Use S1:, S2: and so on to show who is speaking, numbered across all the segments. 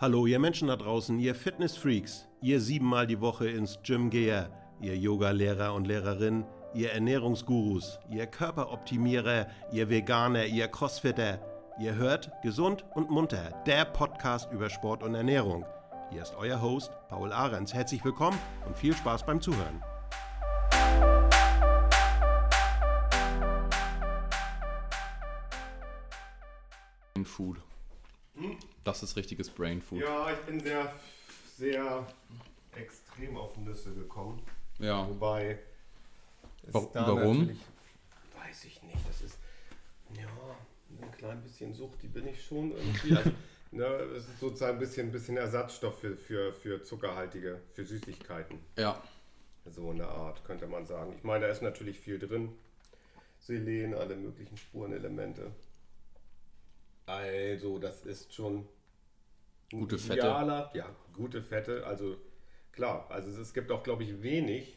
S1: Hallo, ihr Menschen da draußen, ihr Fitnessfreaks, ihr siebenmal die Woche ins Gym Geher, ihr Yoga-Lehrer und Lehrerinnen, ihr Ernährungsgurus, ihr Körperoptimierer, ihr Veganer, ihr Crossfitter. Ihr hört Gesund und Munter, der Podcast über Sport und Ernährung. Hier ist euer Host Paul Ahrens. Herzlich willkommen und viel Spaß beim Zuhören.
S2: Food. Das ist richtiges Brain Food.
S3: Ja, ich bin sehr, sehr extrem auf Nüsse gekommen.
S2: Ja.
S3: Wobei.
S2: warum?
S3: natürlich- Weiß ich nicht. Das ist. Ja, ein klein bisschen Sucht, die bin ich schon irgendwie. Also, ne, es ist sozusagen ein bisschen, bisschen Ersatzstoff für, für, für zuckerhaltige, für Süßigkeiten.
S2: Ja.
S3: So eine Art, könnte man sagen. Ich meine, da ist natürlich viel drin. Selen, alle möglichen Spurenelemente. Also, das ist schon
S2: Gute Fette.
S3: idealer- Ja, gute Fette. Also klar, also es, es gibt auch, glaube ich, wenig,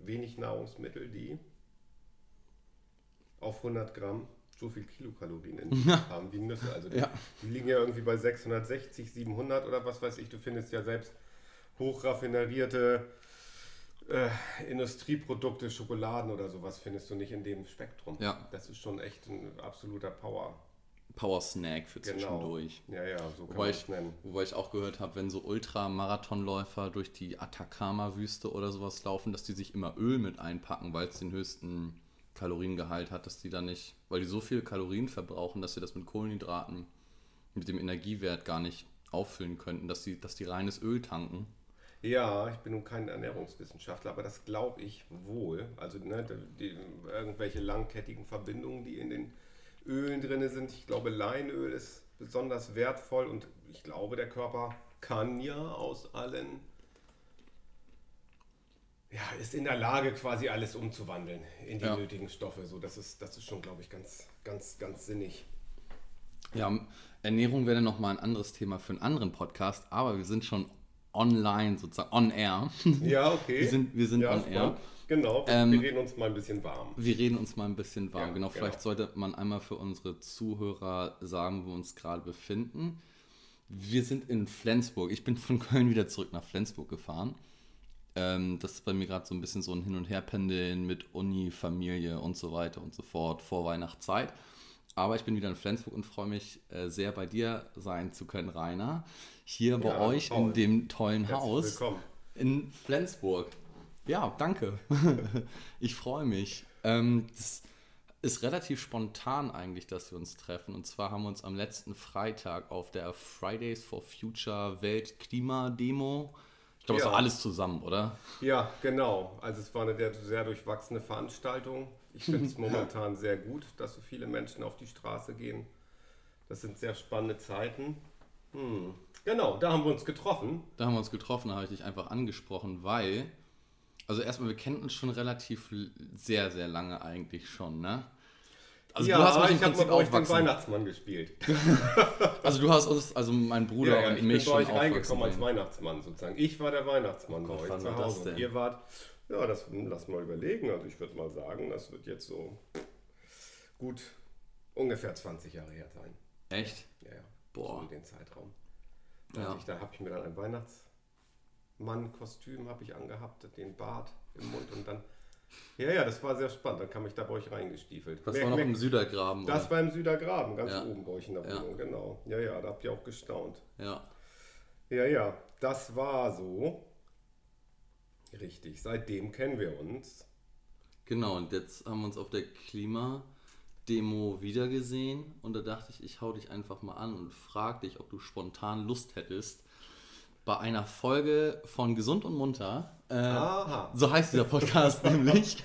S3: wenig Nahrungsmittel, die auf 100 Gramm so viel Kilokalorien in sich haben wie Nüsse. Also die,
S2: Ja.
S3: die liegen ja irgendwie bei 660, 700 oder was weiß ich. Du findest ja selbst hochraffinerierte äh, Industrieprodukte, Schokoladen oder sowas findest du nicht in dem Spektrum.
S2: Ja.
S3: Das ist schon echt ein absoluter Power.
S2: Power Snack für
S3: Genau.
S2: zwischendurch.
S3: Ja, ja, so kann
S2: Wobei ich,
S3: nennen.
S2: wobei ich auch gehört habe, wenn so Ultramarathonläufer durch die Atacama-Wüste oder sowas laufen, dass die sich immer Öl mit einpacken, weil es den höchsten Kaloriengehalt hat, dass die dann nicht, weil die so viel Kalorien verbrauchen, dass sie das mit Kohlenhydraten, mit dem Energiewert gar nicht auffüllen könnten, dass die, dass die reines Öl tanken.
S3: Ja, ich bin nun kein Ernährungswissenschaftler, aber das glaube ich wohl. Also ne, die, irgendwelche langkettigen Verbindungen, die in den Ölen drin sind. Ich glaube, Leinöl ist besonders wertvoll und ich glaube, der Körper kann ja aus allen, ja, ist in der Lage, quasi alles umzuwandeln in die
S2: Ja.
S3: nötigen Stoffe. So, das ist, das ist schon, glaube ich, ganz, ganz, ganz sinnig.
S2: Ja, Ernährung wäre nochmal ein anderes Thema für einen anderen Podcast, aber wir sind schon online, sozusagen on air.
S3: Ja, okay.
S2: Wir sind- wir sind
S3: ja,
S2: on air.
S3: Genau, wir,
S2: Ähm,
S3: wir reden uns mal ein bisschen warm.
S2: Wir reden uns mal ein bisschen warm.
S3: Ja,
S2: genau, vielleicht
S3: genau.
S2: sollte man einmal für unsere Zuhörer sagen, wo wir uns gerade befinden. Wir sind in Flensburg. Ich bin von Köln wieder zurück nach Flensburg gefahren. Ähm, das ist bei mir gerade so ein bisschen so ein Hin- und Herpendeln mit Uni, Familie und so weiter und so fort vor Weihnachtszeit. Aber ich bin wieder in Flensburg und freue mich äh, sehr bei dir sein zu können, Rainer. Hier bei
S3: Ja,
S2: euch in
S3: Paul.
S2: dem tollen
S3: Herzlich
S2: Haus.
S3: willkommen.
S2: In Flensburg. Ja, danke. ich freue mich. Ähm, das ist relativ spontan eigentlich, dass wir uns treffen. Und zwar haben wir uns am letzten Freitag auf der Fridays for Future Weltklimademo. Ich glaube, es
S3: Ja.
S2: war alles zusammen, oder?
S3: Ja, genau. Also es war eine sehr, sehr durchwachsene Veranstaltung. Ich finde es momentan sehr gut, dass so viele Menschen auf die Straße gehen. Das sind sehr spannende Zeiten. Hm. Genau, da haben wir uns getroffen.
S2: Da haben wir uns getroffen, da habe ich dich einfach angesprochen, weil, also erstmal, wir kennen uns schon relativ sehr, sehr lange eigentlich schon, ne? Also
S3: ja,
S2: du hast mich
S3: ich habe bei euch den. Weihnachtsmann gespielt.
S2: Also du hast uns, also mein Bruder
S3: Ja, ja,
S2: und
S3: ich bin
S2: mich
S3: bei
S2: schon
S3: euch reingekommen als. Weihnachtsmann sozusagen. Ich war der Weihnachtsmann bei
S2: Gott,
S3: euch
S2: wann
S3: zu Hause. Ihr wart, ja, das lass mal überlegen. Also ich würde mal sagen, das wird jetzt so gut ungefähr 20 Jahre her sein.
S2: Echt?
S3: Ja, ja.
S2: Boah.
S3: So in den Zeitraum. Da,
S2: Ja.
S3: ich, da habe ich mir dann ein Weihnachtsmann-Kostüm habe ich angehabt, den Bart im Mund und dann. Ja, ja, das war sehr spannend. Dann kam ich da bei euch reingestiefelt.
S2: Das
S3: Mehr-
S2: war noch
S3: mehr-
S2: im Südergraben,
S3: das
S2: oder?
S3: war im Südergraben, ganz
S2: Ja.
S3: oben bei euch in der
S2: Ja.
S3: Wohnung, genau. Ja, ja, da habt ihr auch gestaunt.
S2: Ja.
S3: Ja, ja, das war so. Richtig, seitdem kennen wir uns.
S2: Genau, und jetzt haben wir uns auf der Klimademo wiedergesehen und da dachte ich, ich hau dich einfach mal an und frag dich, ob du spontan Lust hättest, bei einer Folge von Gesund und Munter, äh, so heißt dieser Podcast nämlich,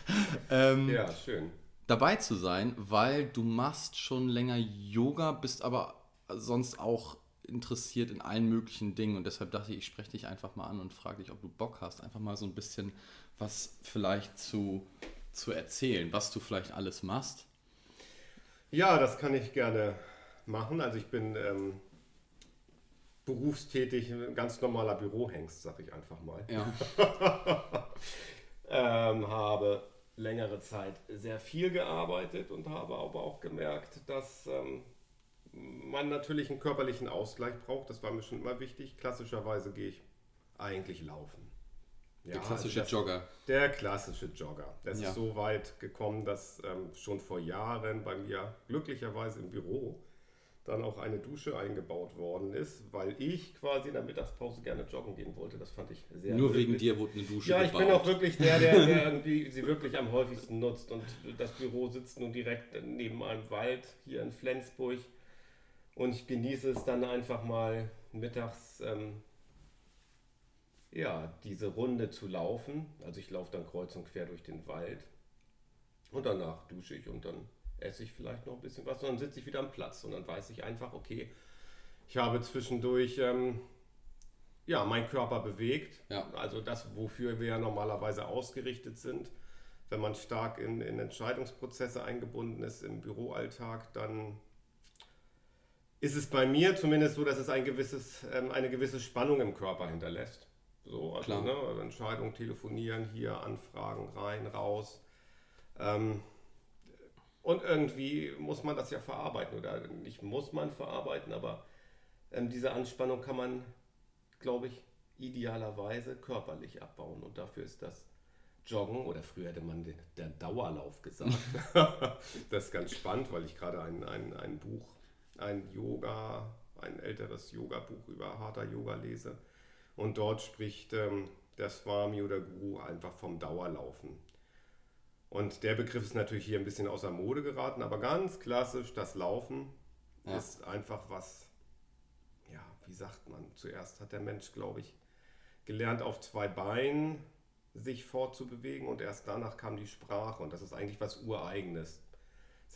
S2: ähm,
S3: Ja, schön.
S2: dabei zu sein, weil du machst schon länger Yoga, bist aber sonst auch interessiert in allen möglichen Dingen und deshalb dachte ich, ich spreche dich einfach mal an und frage dich, ob du Bock hast, einfach mal so ein bisschen was vielleicht zu, zu erzählen, was du vielleicht alles machst.
S3: Ja, das kann ich gerne machen. Also ich bin ähm, berufstätig, ein ganz normaler Bürohengst, sag ich einfach mal.
S2: Ja,
S3: ähm, habe längere Zeit sehr viel gearbeitet und habe aber auch gemerkt, dass ähm, man natürlich einen körperlichen Ausgleich braucht. Das war mir schon immer wichtig. Klassischerweise gehe ich eigentlich laufen.
S2: Ja, der klassische also das, Jogger.
S3: Der klassische Jogger. Das ja. ist so weit gekommen, dass ähm, schon vor Jahren bei mir glücklicherweise im Büro dann auch eine Dusche eingebaut worden ist, weil ich quasi in der Mittagspause gerne joggen gehen wollte. Das fand ich sehr
S2: Nur glücklich. wegen dir wurde eine Dusche
S3: Ja, ich
S2: gebaut.
S3: bin auch wirklich der, der, der irgendwie sie wirklich am häufigsten nutzt. Und das Büro sitzt nun direkt neben einem Wald hier in Flensburg. Und ich genieße es dann einfach mal mittags ähm, ja, diese Runde zu laufen. Also ich laufe dann kreuz und quer durch den Wald. Und danach dusche ich und dann esse ich vielleicht noch ein bisschen was und dann sitze ich wieder am Platz und dann weiß ich einfach, okay, ich habe zwischendurch ähm, ja, meinen Körper bewegt. Ja. Also das, wofür wir ja normalerweise ausgerichtet sind. Wenn man stark in, in Entscheidungsprozesse eingebunden ist im Büroalltag, dann ist es bei mir zumindest so, dass es ein gewisses, ähm, eine gewisse Spannung im Körper hinterlässt. So, also, Klar. Ne, also Entscheidung, telefonieren, hier, Anfragen, rein, raus. Ähm, und irgendwie muss man das ja verarbeiten oder nicht muss man verarbeiten, aber ähm, diese Anspannung kann man, glaube ich, idealerweise körperlich abbauen. Und dafür ist das Joggen oder früher hätte man den, der Dauerlauf gesagt. das ist ganz spannend, weil ich gerade ein, ein, ein Buch, ein Yoga, ein älteres Yoga-Buch über harter Yoga lese. Und dort spricht ähm, der Swami oder Guru einfach vom Dauerlaufen. Und der Begriff ist natürlich hier ein bisschen außer Mode geraten, aber ganz klassisch, das Laufen ja. ist einfach was, ja, wie sagt man, zuerst hat der Mensch, glaube ich, gelernt auf zwei Beinen sich fortzubewegen und erst danach kam die Sprache und das ist eigentlich was Ureigenes,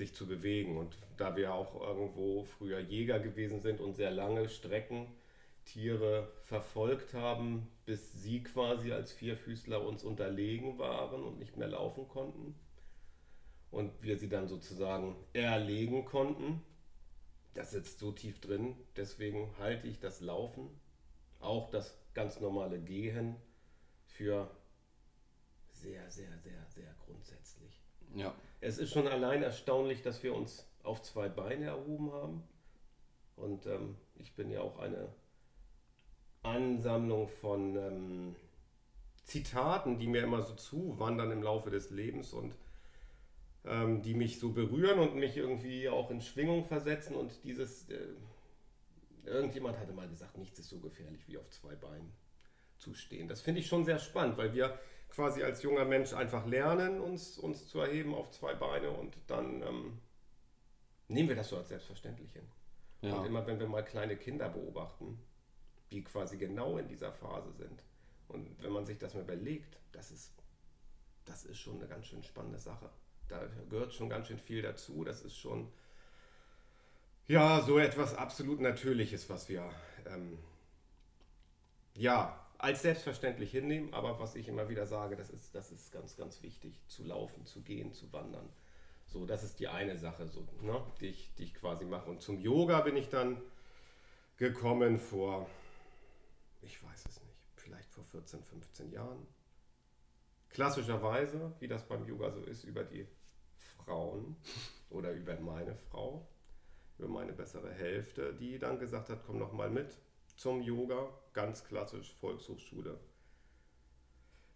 S3: sich zu bewegen. Und da wir auch irgendwo früher Jäger gewesen sind und sehr lange Strecken Tiere verfolgt haben, bis sie quasi als Vierfüßler uns unterlegen waren und nicht mehr laufen konnten. Und wir sie dann sozusagen erlegen konnten. Das sitzt so tief drin. Deswegen halte ich das Laufen, auch das ganz normale Gehen, für sehr, sehr, sehr, sehr grundsätzlich. Ja. Es ist schon allein erstaunlich, dass wir uns auf zwei Beine erhoben haben. Und ähm, ich bin ja auch eine Ansammlung von ähm, Zitaten, die mir immer so zuwandern im Laufe des Lebens und ähm, die mich so berühren und mich irgendwie auch in Schwingung versetzen. Und dieses, äh, irgendjemand hatte mal gesagt, nichts ist so gefährlich wie auf zwei Beinen zu stehen. Das finde ich schon sehr spannend, weil wir quasi als junger Mensch einfach lernen, uns, uns zu erheben auf zwei Beine und dann ähm, nehmen wir das so als selbstverständlich hin. Ja. Und immer wenn wir mal kleine Kinder beobachten, die quasi genau in dieser Phase sind. Und wenn man sich das mal überlegt, das ist, das ist schon eine ganz schön spannende Sache. Da gehört schon ganz schön viel dazu. Das ist schon ja so etwas absolut Natürliches, was wir ähm, ja als selbstverständlich hinnehmen. Aber was ich immer wieder sage, das ist, das ist ganz, ganz wichtig, zu laufen, zu gehen, zu wandern. So, das ist die eine Sache, so, ne, die, ich, die ich quasi mache. Und zum Yoga bin ich dann gekommen vor ich weiß es nicht, vielleicht vor 14, 15 Jahren. Klassischerweise, wie das beim Yoga so ist, über die Frauen oder über meine Frau, über meine bessere Hälfte, die dann gesagt hat, komm noch mal mit zum Yoga, ganz klassisch Volkshochschule.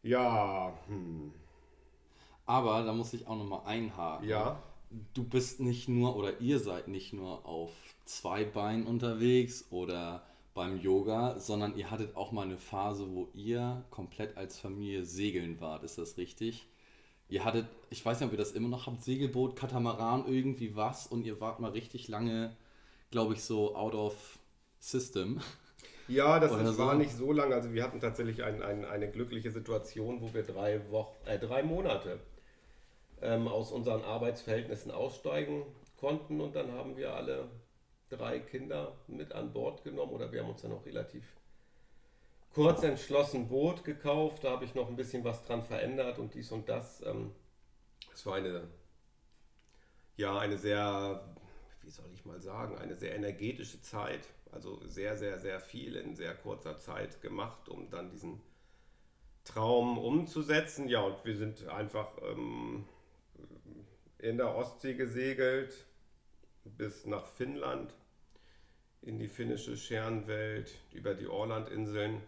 S3: Ja, hm.
S2: Aber da muss ich auch noch mal einhaken.
S3: Ja.
S2: Du bist nicht nur oder ihr seid nicht nur auf zwei Beinen unterwegs oder beim Yoga, sondern ihr hattet auch mal eine Phase, wo ihr komplett als Familie segeln wart. Ist das richtig? Ihr hattet, ich weiß nicht, ob ihr das immer noch habt, Segelboot, Katamaran, irgendwie was und ihr wart mal richtig lange, glaube ich, so out of system.
S3: Ja, das ist, so. war nicht so lange. Also wir hatten tatsächlich ein, ein, eine glückliche Situation, wo wir drei Wochen, äh, drei Monate ähm, aus unseren Arbeitsverhältnissen aussteigen konnten und dann haben wir alle drei Kinder mit an Bord genommen oder wir haben uns dann auch relativ kurz entschlossen Boot gekauft. Da habe ich noch ein bisschen was dran verändert und dies und das. Ähm, es war eine, ja, eine sehr, wie soll ich mal sagen, eine sehr energetische Zeit. Also sehr, sehr, sehr viel in sehr kurzer Zeit gemacht, um dann diesen Traum umzusetzen. Ja, und wir sind einfach ähm, in der Ostsee gesegelt bis nach Finnland in die finnische Scherenwelt, über die Orlandinseln.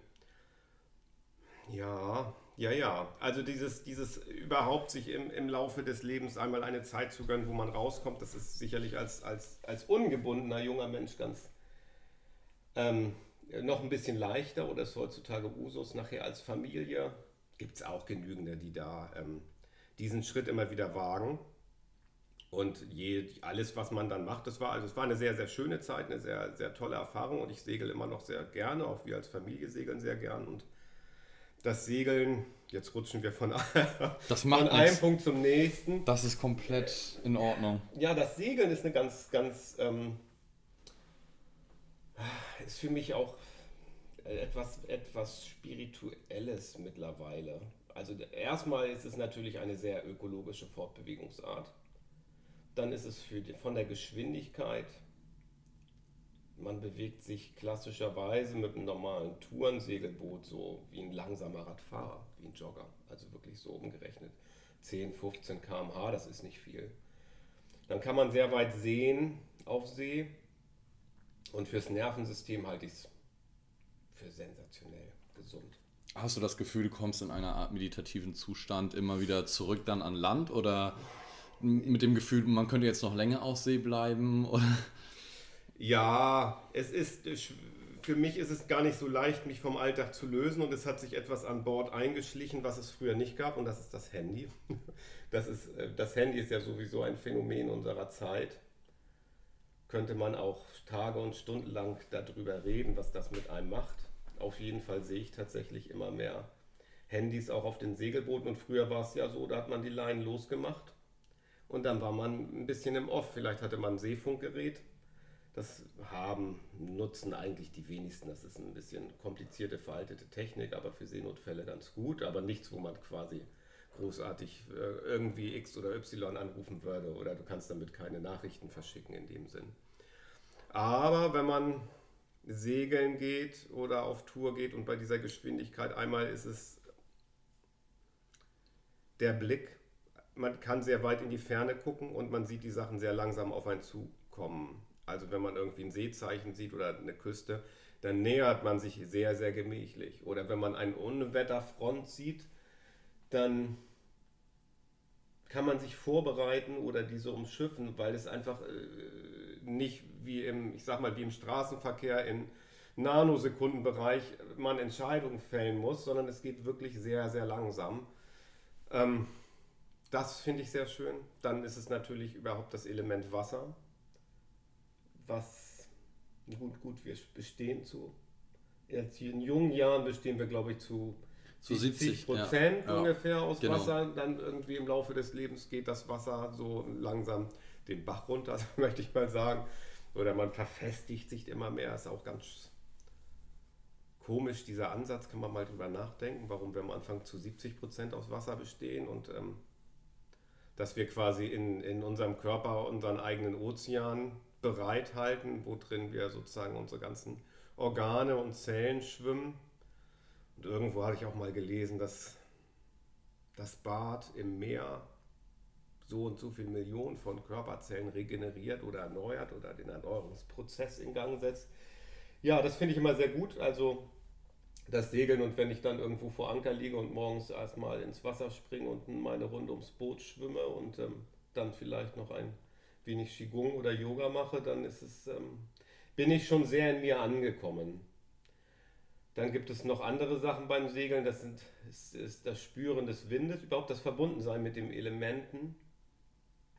S3: Ja, ja, ja. Also dieses, dieses überhaupt sich im, im Laufe des Lebens einmal eine Zeit zu gönnen, wo man rauskommt, das ist sicherlich als, als, als ungebundener junger Mensch ganz ähm, noch ein bisschen leichter oder ist heutzutage Usus. Nachher als Familie gibt es auch genügende, die da ähm, diesen Schritt immer wieder wagen. Und je, alles, was man dann macht, das war, also es war eine sehr, sehr schöne Zeit, eine sehr, sehr tolle Erfahrung und ich segel immer noch sehr gerne, auch wir als Familie segeln sehr gern und das Segeln, jetzt rutschen wir von,
S2: das
S3: von einem. Punkt zum nächsten.
S2: Das ist komplett in Ordnung.
S3: Ja, das Segeln ist eine ganz, ganz, ähm, ist für mich auch etwas, etwas Spirituelles mittlerweile. Also erstmal ist es natürlich eine sehr ökologische Fortbewegungsart. Dann ist es für von der Geschwindigkeit, man bewegt sich klassischerweise mit einem normalen Tourensegelboot so wie ein langsamer Radfahrer, wie ein Jogger. Also wirklich so umgerechnet. 10, 15 km/h, das ist nicht viel. Dann kann man sehr weit sehen auf See. Und fürs Nervensystem halte ich es für sensationell gesund.
S2: Hast du das Gefühl, du kommst in einer Art meditativen Zustand immer wieder zurück dann an Land oder mit dem Gefühl, man könnte jetzt noch länger auf See bleiben? Oder?
S3: Ja, es ist für mich ist es gar nicht so leicht, mich vom Alltag zu lösen und es hat sich etwas an Bord eingeschlichen, was es früher nicht gab und das ist das Handy. Das, ist, das Handy ist ja sowieso ein Phänomen unserer Zeit. Könnte man auch Tage und Stunden lang darüber reden, was das mit einem macht. Auf jeden Fall sehe ich tatsächlich immer mehr Handys auch auf den Segelbooten und früher war es ja so, da hat man die Leinen losgemacht und dann war man ein bisschen im Off. Vielleicht hatte man ein Seefunkgerät. Das haben, nutzen eigentlich die wenigsten. Das ist ein bisschen komplizierte, veraltete Technik, aber für Seenotfälle ganz gut. Aber nichts, wo man quasi großartig äh, irgendwie X oder Y anrufen würde oder du kannst damit keine Nachrichten verschicken in dem Sinn. Aber wenn man segeln geht oder auf Tour geht und bei dieser Geschwindigkeit einmal ist es der Blick, man kann sehr weit in die Ferne gucken und man sieht die Sachen sehr langsam auf einen zukommen. Also wenn man irgendwie ein Seezeichen sieht oder eine Küste, dann nähert man sich sehr, sehr gemächlich. Oder wenn man eine Unwetterfront sieht, dann kann man sich vorbereiten oder diese umschiffen, weil es einfach äh, nicht wie im, ich sag mal, wie im Straßenverkehr in Nanosekundenbereich man Entscheidungen fällen muss, sondern es geht wirklich sehr, sehr langsam. Ähm, das finde ich sehr schön. Dann ist es natürlich überhaupt das Element Wasser, was gut, gut, wir bestehen zu. Jetzt in jungen Jahren bestehen wir, glaube ich, zu,
S2: Zu 70
S3: Prozent
S2: ja. Ja,
S3: ungefähr aus
S2: genau.
S3: Wasser. Dann irgendwie im Laufe des Lebens geht das Wasser so langsam den Bach runter, möchte ich mal sagen. Oder man verfestigt sich immer mehr. Ist auch ganz komisch, dieser Ansatz, kann man mal drüber nachdenken, warum wir am Anfang zu 70 Prozent aus Wasser bestehen und ähm, dass wir quasi in, in unserem Körper unseren eigenen Ozean bereithalten, wo drin wir sozusagen unsere ganzen Organe und Zellen schwimmen. Und irgendwo hatte ich auch mal gelesen, dass das Bad im Meer so und so viele Millionen von Körperzellen regeneriert oder erneuert oder den Erneuerungsprozess in Gang setzt. Ja, das finde ich immer sehr gut. Also das Segeln und wenn ich dann irgendwo vor Anker liege und morgens erstmal ins Wasser springe und meine Runde ums Boot schwimme und ähm, dann vielleicht noch ein wenig Qigong oder Yoga mache, dann ist es, ähm, bin ich schon sehr in mir angekommen. Dann gibt es noch andere Sachen beim Segeln, das sind, ist, ist das Spüren des Windes, überhaupt das Verbundensein mit den Elementen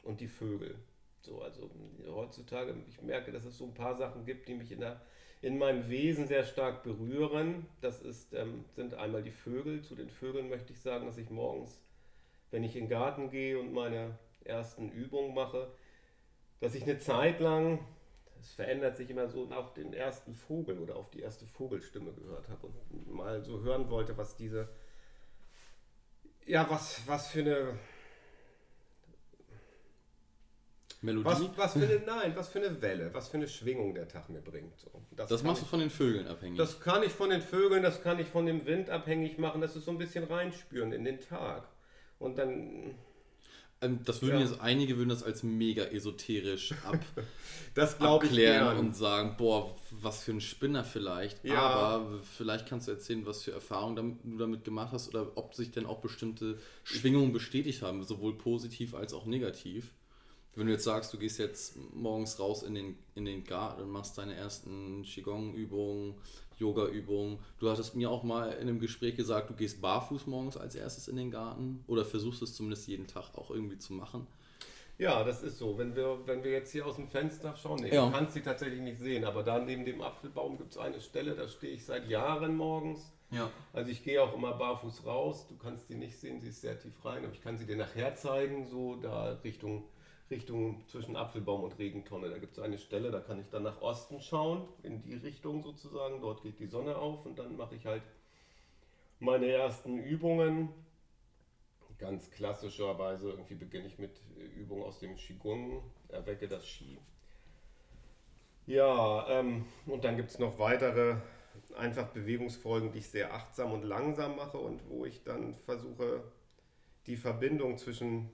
S3: und die Vögel. So, also heutzutage, ich merke, dass es so ein paar Sachen gibt, die mich in, der, in meinem Wesen sehr stark berühren. Das ist, ähm, sind einmal die Vögel. Zu den Vögeln möchte ich sagen, dass ich morgens, wenn ich in den Garten gehe und meine ersten Übungen mache, dass ich eine Zeit lang, es verändert sich immer so, auf den ersten Vogel oder auf die erste Vogelstimme gehört habe und mal so hören wollte, was diese, ja, was, was für eine
S2: Melodie?
S3: Was, was für eine, nein, was für eine Welle, was für eine Schwingung der Tag mir bringt. So.
S2: das
S3: kann
S2: machst du
S3: ich,
S2: von den Vögeln abhängig.
S3: Das kann ich von den Vögeln, das kann ich von dem Wind abhängig machen, das ist so ein bisschen reinspüren in den Tag. Und dann,
S2: das würden ja. jetzt einige würden das als mega esoterisch ab,
S3: das abklären
S2: und sagen, boah, was für ein Spinner vielleicht. Ja. Aber vielleicht kannst du erzählen, was für Erfahrungen du damit gemacht hast oder ob sich denn auch bestimmte Schwingungen bestätigt haben, sowohl positiv als auch negativ. Wenn du jetzt sagst, du gehst jetzt morgens raus in den, in den Garten und machst deine ersten Qigong-Übungen, Yoga-Übungen. Du hattest mir auch mal in einem Gespräch gesagt, du gehst barfuß morgens als erstes in den Garten oder versuchst es zumindest jeden Tag auch irgendwie zu machen.
S3: Ja, das ist so. Wenn wir, wenn wir jetzt hier aus dem Fenster schauen, nee, ja. du kannst sie tatsächlich nicht sehen, aber da neben dem Apfelbaum gibt es eine Stelle, da stehe ich seit Jahren morgens.
S2: Ja.
S3: Also ich gehe auch immer barfuß raus. Du kannst sie nicht sehen, sie ist sehr tief rein, aber ich kann sie dir nachher zeigen, so da Richtung Richtung zwischen Apfelbaum und Regentonne. Da gibt es eine Stelle, da kann ich dann nach Osten schauen, in die Richtung sozusagen. Dort geht die Sonne auf und dann mache ich halt meine ersten Übungen. Ganz klassischerweise irgendwie beginne ich mit Übungen aus dem Qigong, erwecke das Qi. Ja, ähm, und dann gibt es noch weitere einfach Bewegungsfolgen, die ich sehr achtsam und langsam mache und wo ich dann versuche, die Verbindung zwischen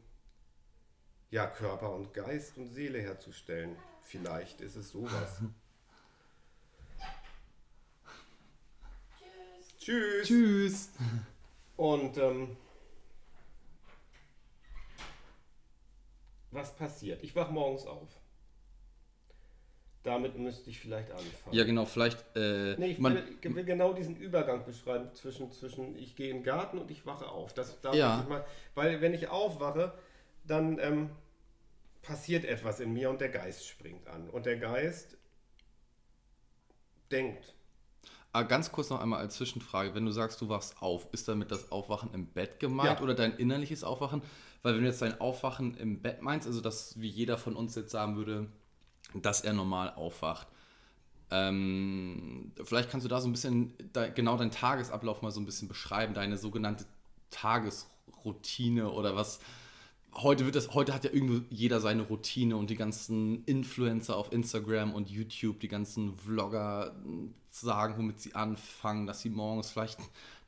S3: ja, Körper und Geist und Seele herzustellen. Vielleicht ist es sowas. Tschüss.
S2: Tschüss.
S3: Und ähm, was passiert? Ich wach morgens auf. Damit müsste ich vielleicht anfangen.
S2: Ja, genau, vielleicht. Äh,
S3: nee, ich will, will, genau diesen Übergang beschreiben zwischen, zwischen ich gehe in den Garten und ich wache auf. Das,
S2: ja.
S3: mal, weil wenn ich aufwache, dann ähm, passiert etwas in mir und der Geist springt an. Und der Geist denkt.
S2: Aber ah, ganz kurz noch einmal als Zwischenfrage, wenn du sagst, du wachst auf, ist damit das Aufwachen im Bett gemeint ja. oder dein innerliches Aufwachen? Weil wenn du jetzt dein Aufwachen im Bett meinst, also dass wie jeder von uns jetzt sagen würde, dass er normal aufwacht, ähm, vielleicht kannst du da so ein bisschen da, genau deinen Tagesablauf mal so ein bisschen beschreiben, deine sogenannte Tagesroutine oder was, heute wird das, heute hat ja irgendwie jeder seine Routine und die ganzen Influencer auf Instagram und YouTube, die ganzen Vlogger sagen, womit sie anfangen, dass sie morgens vielleicht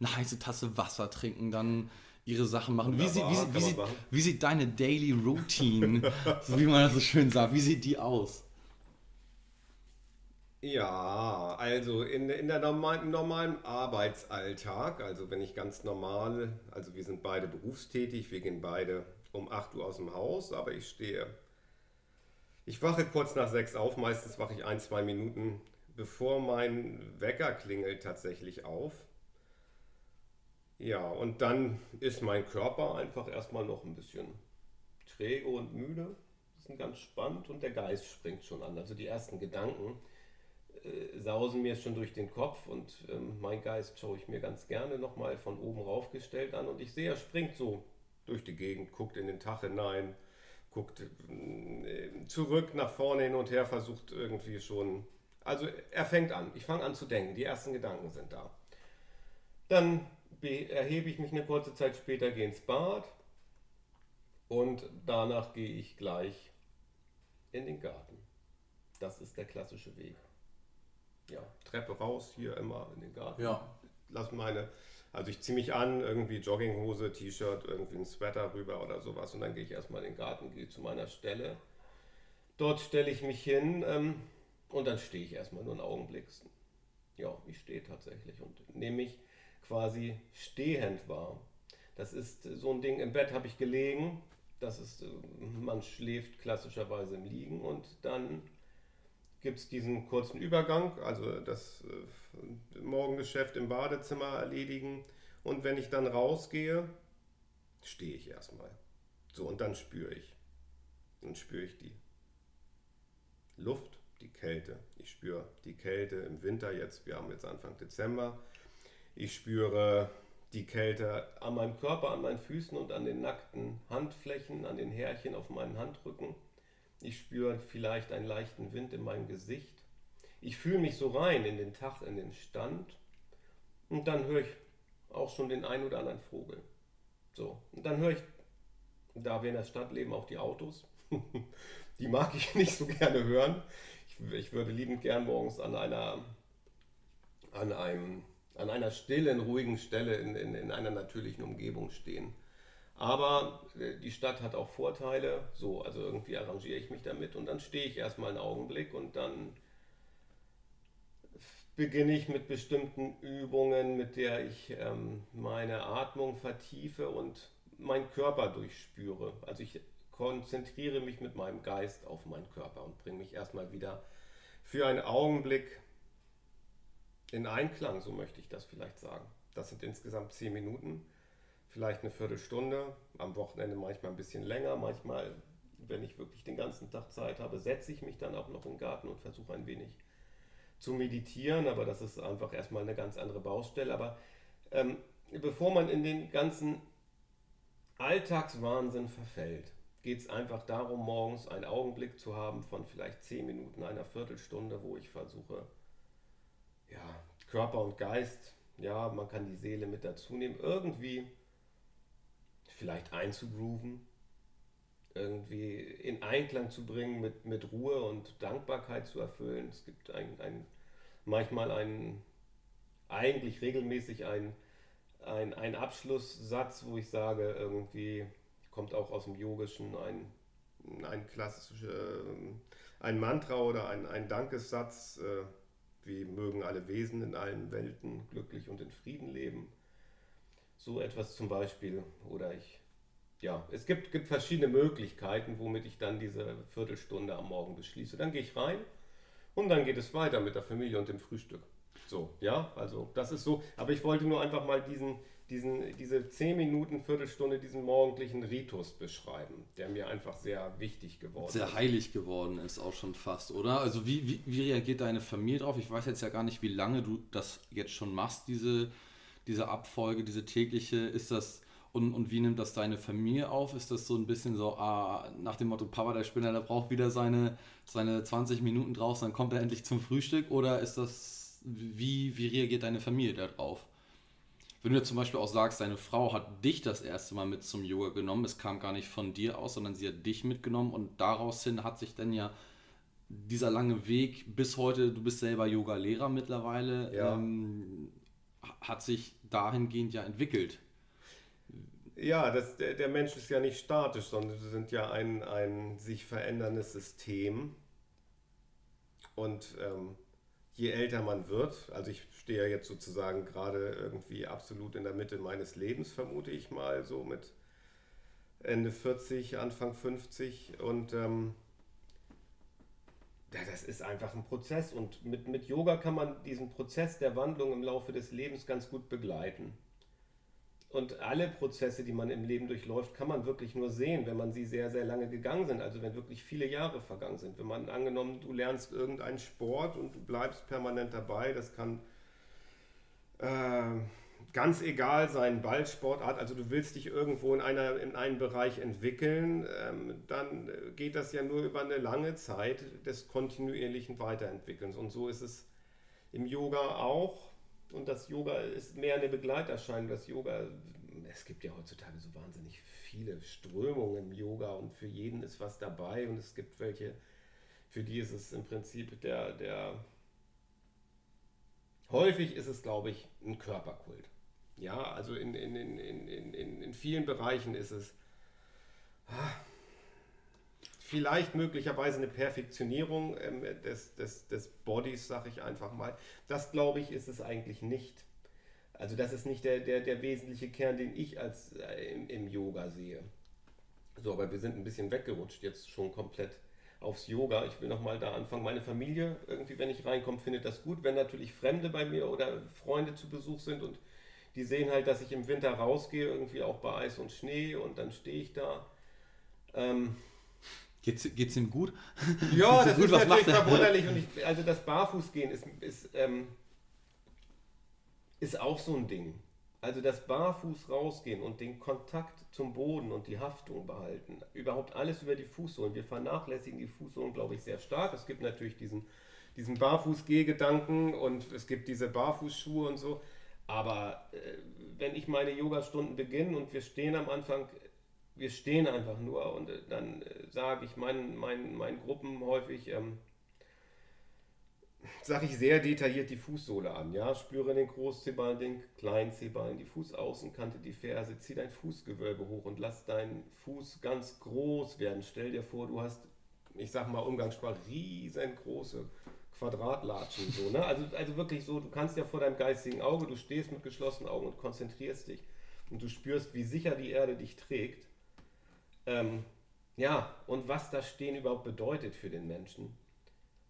S2: eine heiße Tasse Wasser trinken, dann ihre Sachen machen. Wie, sie, wie, wie, wie, wie, sieht deine Daily Routine, so wie man das so schön sagt, wie sieht die aus?
S3: Ja, also in, in der normalen, normalen Arbeitsalltag, also wenn ich ganz normal, also wir sind beide berufstätig, wir gehen beide um 8 Uhr aus dem Haus, aber ich stehe. Ich wache kurz nach 6 auf, meistens wache ich ein, zwei Minuten bevor mein Wecker klingelt tatsächlich auf. Ja, und dann ist mein Körper einfach erstmal noch ein bisschen träge und müde. Das ist ganz spannend und der Geist springt schon an. Also die ersten Gedanken äh, sausen mir schon durch den Kopf und ähm, mein Geist schaue ich mir ganz gerne nochmal von oben raufgestellt an und ich sehe, er springt so durch die Gegend, guckt in den Tag hinein, guckt äh, zurück, nach vorne hin und her, versucht irgendwie schon. Also er fängt an, ich fange an zu denken, die ersten Gedanken sind da. Dann erhebe ich mich eine kurze Zeit später, gehe ins Bad und danach gehe ich gleich in den Garten. Das ist der klassische Weg. Ja, Treppe raus, hier immer in den Garten.
S2: Ja.
S3: Lass meine also ich ziehe mich an, irgendwie Jogginghose, T-Shirt, irgendwie ein Sweater rüber oder sowas und dann gehe ich erstmal in den Garten, gehe zu meiner Stelle. Dort stelle ich mich hin ähm, und dann stehe ich erstmal nur einen Augenblick. Ja, ich stehe tatsächlich und nehme mich quasi stehend wahr. Das ist so ein Ding, im Bett habe ich gelegen, das ist, äh, man schläft klassischerweise im Liegen und dann gibt es diesen kurzen Übergang, also das äh, Morgengeschäft im Badezimmer erledigen. Und wenn ich dann rausgehe, stehe ich erstmal. So, und dann spüre ich. Dann spüre ich die Luft, die Kälte. Ich spüre die Kälte im Winter jetzt. Wir haben jetzt Anfang Dezember. Ich spüre die Kälte an meinem Körper, an meinen Füßen und an den nackten Handflächen, an den Härchen auf meinen Handrücken. Ich spüre vielleicht einen leichten Wind in meinem Gesicht. Ich fühle mich so rein in den Tag, in den Stand. Und dann höre ich auch schon den einen oder anderen Vogel. So, und dann höre ich, da wir in der Stadt leben, auch die Autos. die mag ich nicht so gerne hören. Ich, ich würde liebend gern morgens an einer, an einem, an einer stillen, ruhigen Stelle in, in, in einer natürlichen Umgebung stehen. Aber äh, die Stadt hat auch Vorteile. So, also irgendwie arrangiere ich mich damit und dann stehe ich erstmal einen Augenblick und dann beginne ich mit bestimmten Übungen, mit der ich ähm, meine Atmung vertiefe und meinen Körper durchspüre. Also ich konzentriere mich mit meinem Geist auf meinen Körper und bringe mich erstmal wieder für einen Augenblick in Einklang, so möchte ich das vielleicht sagen. Das sind insgesamt zehn Minuten vielleicht eine Viertelstunde, am Wochenende manchmal ein bisschen länger, manchmal, wenn ich wirklich den ganzen Tag Zeit habe, setze ich mich dann auch noch im Garten und versuche ein wenig zu meditieren, aber das ist einfach erstmal eine ganz andere Baustelle. Aber ähm, bevor man in den ganzen Alltagswahnsinn verfällt, geht es einfach darum, morgens einen Augenblick zu haben von vielleicht zehn Minuten, einer Viertelstunde, wo ich versuche, ja, Körper und Geist, ja, man kann die Seele mit dazu nehmen, irgendwie vielleicht einzugrooven, irgendwie in Einklang zu bringen, mit, mit Ruhe und Dankbarkeit zu erfüllen. Es gibt ein, ein, manchmal einen, eigentlich regelmäßig einen ein, ein Abschlusssatz, wo ich sage, irgendwie kommt auch aus dem Yogischen ein, ein klassischer, äh, ein Mantra oder ein, ein Dankessatz, äh, wie mögen alle Wesen in allen Welten glücklich und in Frieden leben. So etwas zum Beispiel. Oder ich, ja, es gibt, gibt verschiedene Möglichkeiten, womit ich dann diese Viertelstunde am Morgen beschließe. Dann gehe ich rein und dann geht es weiter mit der Familie und dem Frühstück. So, ja, also das ist so. Aber ich wollte nur einfach mal diesen, diesen, diese 10 Minuten, Viertelstunde, diesen morgendlichen Ritus beschreiben, der mir einfach sehr wichtig geworden
S2: sehr ist. Sehr heilig geworden ist auch schon fast, oder? Also wie, wie, wie reagiert deine Familie drauf? Ich weiß jetzt ja gar nicht, wie lange du das jetzt schon machst, diese diese Abfolge, diese tägliche, ist das und, und wie nimmt das deine Familie auf? Ist das so ein bisschen so, ah, nach dem Motto, Papa, der Spinner, der braucht wieder seine, seine 20 Minuten draußen, dann kommt er endlich zum Frühstück? Oder ist das, wie, wie reagiert deine Familie darauf? Wenn du zum Beispiel auch sagst, deine Frau hat dich das erste Mal mit zum Yoga genommen, es kam gar nicht von dir aus, sondern sie hat dich mitgenommen und daraus hin hat sich dann ja dieser lange Weg bis heute, du bist selber Yoga-Lehrer mittlerweile, ja. ähm, hat sich dahingehend ja entwickelt.
S3: Ja, das, der, der Mensch ist ja nicht statisch, sondern wir sind ja ein, ein sich veränderndes System. Und ähm, je älter man wird, also ich stehe ja jetzt sozusagen gerade irgendwie absolut in der Mitte meines Lebens, vermute ich mal, so mit Ende 40, Anfang 50 und ähm, ja, das ist einfach ein Prozess und mit, mit Yoga kann man diesen Prozess der Wandlung im Laufe des Lebens ganz gut begleiten. Und alle Prozesse, die man im Leben durchläuft, kann man wirklich nur sehen, wenn man sie sehr, sehr lange gegangen sind. Also wenn wirklich viele Jahre vergangen sind. Wenn man angenommen, du lernst irgendeinen Sport und du bleibst permanent dabei, das kann äh, ganz egal sein, Ballsportart, also du willst dich irgendwo in, einer, in einem Bereich entwickeln, ähm, dann geht das ja nur über eine lange Zeit des kontinuierlichen Weiterentwickelns. Und so ist es im Yoga auch. Und das Yoga ist mehr eine Begleiterscheinung. Das Yoga, es gibt ja heutzutage so wahnsinnig viele Strömungen im Yoga und für jeden ist was dabei und es gibt welche, für die ist es im Prinzip der, der häufig ist es, glaube ich, ein Körperkult. Ja, also in, in, in, in, in, in vielen Bereichen ist es ah, vielleicht möglicherweise eine Perfektionierung ähm, des, des, des Bodies, sag ich einfach mal. Das glaube ich, ist es eigentlich nicht. Also das ist nicht der, der, der wesentliche Kern, den ich als äh, im, im Yoga sehe. So, aber wir sind ein bisschen weggerutscht jetzt schon komplett aufs Yoga. Ich will nochmal da anfangen. Meine Familie, irgendwie, wenn ich reinkomme, findet das gut. Wenn natürlich Fremde bei mir oder Freunde zu Besuch sind und die sehen halt, dass ich im Winter rausgehe, irgendwie auch bei Eis und Schnee und dann stehe ich da. Ähm,
S2: Geht's, geht's ihm gut?
S3: Ja, das gut, ist natürlich verwunderlich. Und ich, also das Barfußgehen ist, ist, ähm, ist auch so ein Ding. Also das Barfuß rausgehen und den Kontakt zum Boden und die Haftung behalten. Überhaupt alles über die Fußsohlen. Wir vernachlässigen die Fußsohlen, glaube ich, sehr stark. Es gibt natürlich diesen, diesen Barfußgehgedanken und es gibt diese Barfußschuhe und so. Aber äh, wenn ich meine Yoga-Stunden beginne und wir stehen am Anfang, wir stehen einfach nur und äh, dann äh, sage ich meinen, meinen, meinen Gruppen häufig, ähm, sage ich sehr detailliert die Fußsohle an. Ja, spüre den Großzehballen, den Kleinzehballen, die Fußaußenkante, die Ferse, zieh dein Fußgewölbe hoch und lass deinen Fuß ganz groß werden. Stell dir vor, du hast, ich sag mal Umgangssprache, riesengroße Quadratlatschen. So, ne? also, also wirklich so, du kannst ja vor deinem geistigen Auge, du stehst mit geschlossenen Augen und konzentrierst dich und du spürst, wie sicher die Erde dich trägt. Ähm, ja, und was das Stehen überhaupt bedeutet für den Menschen,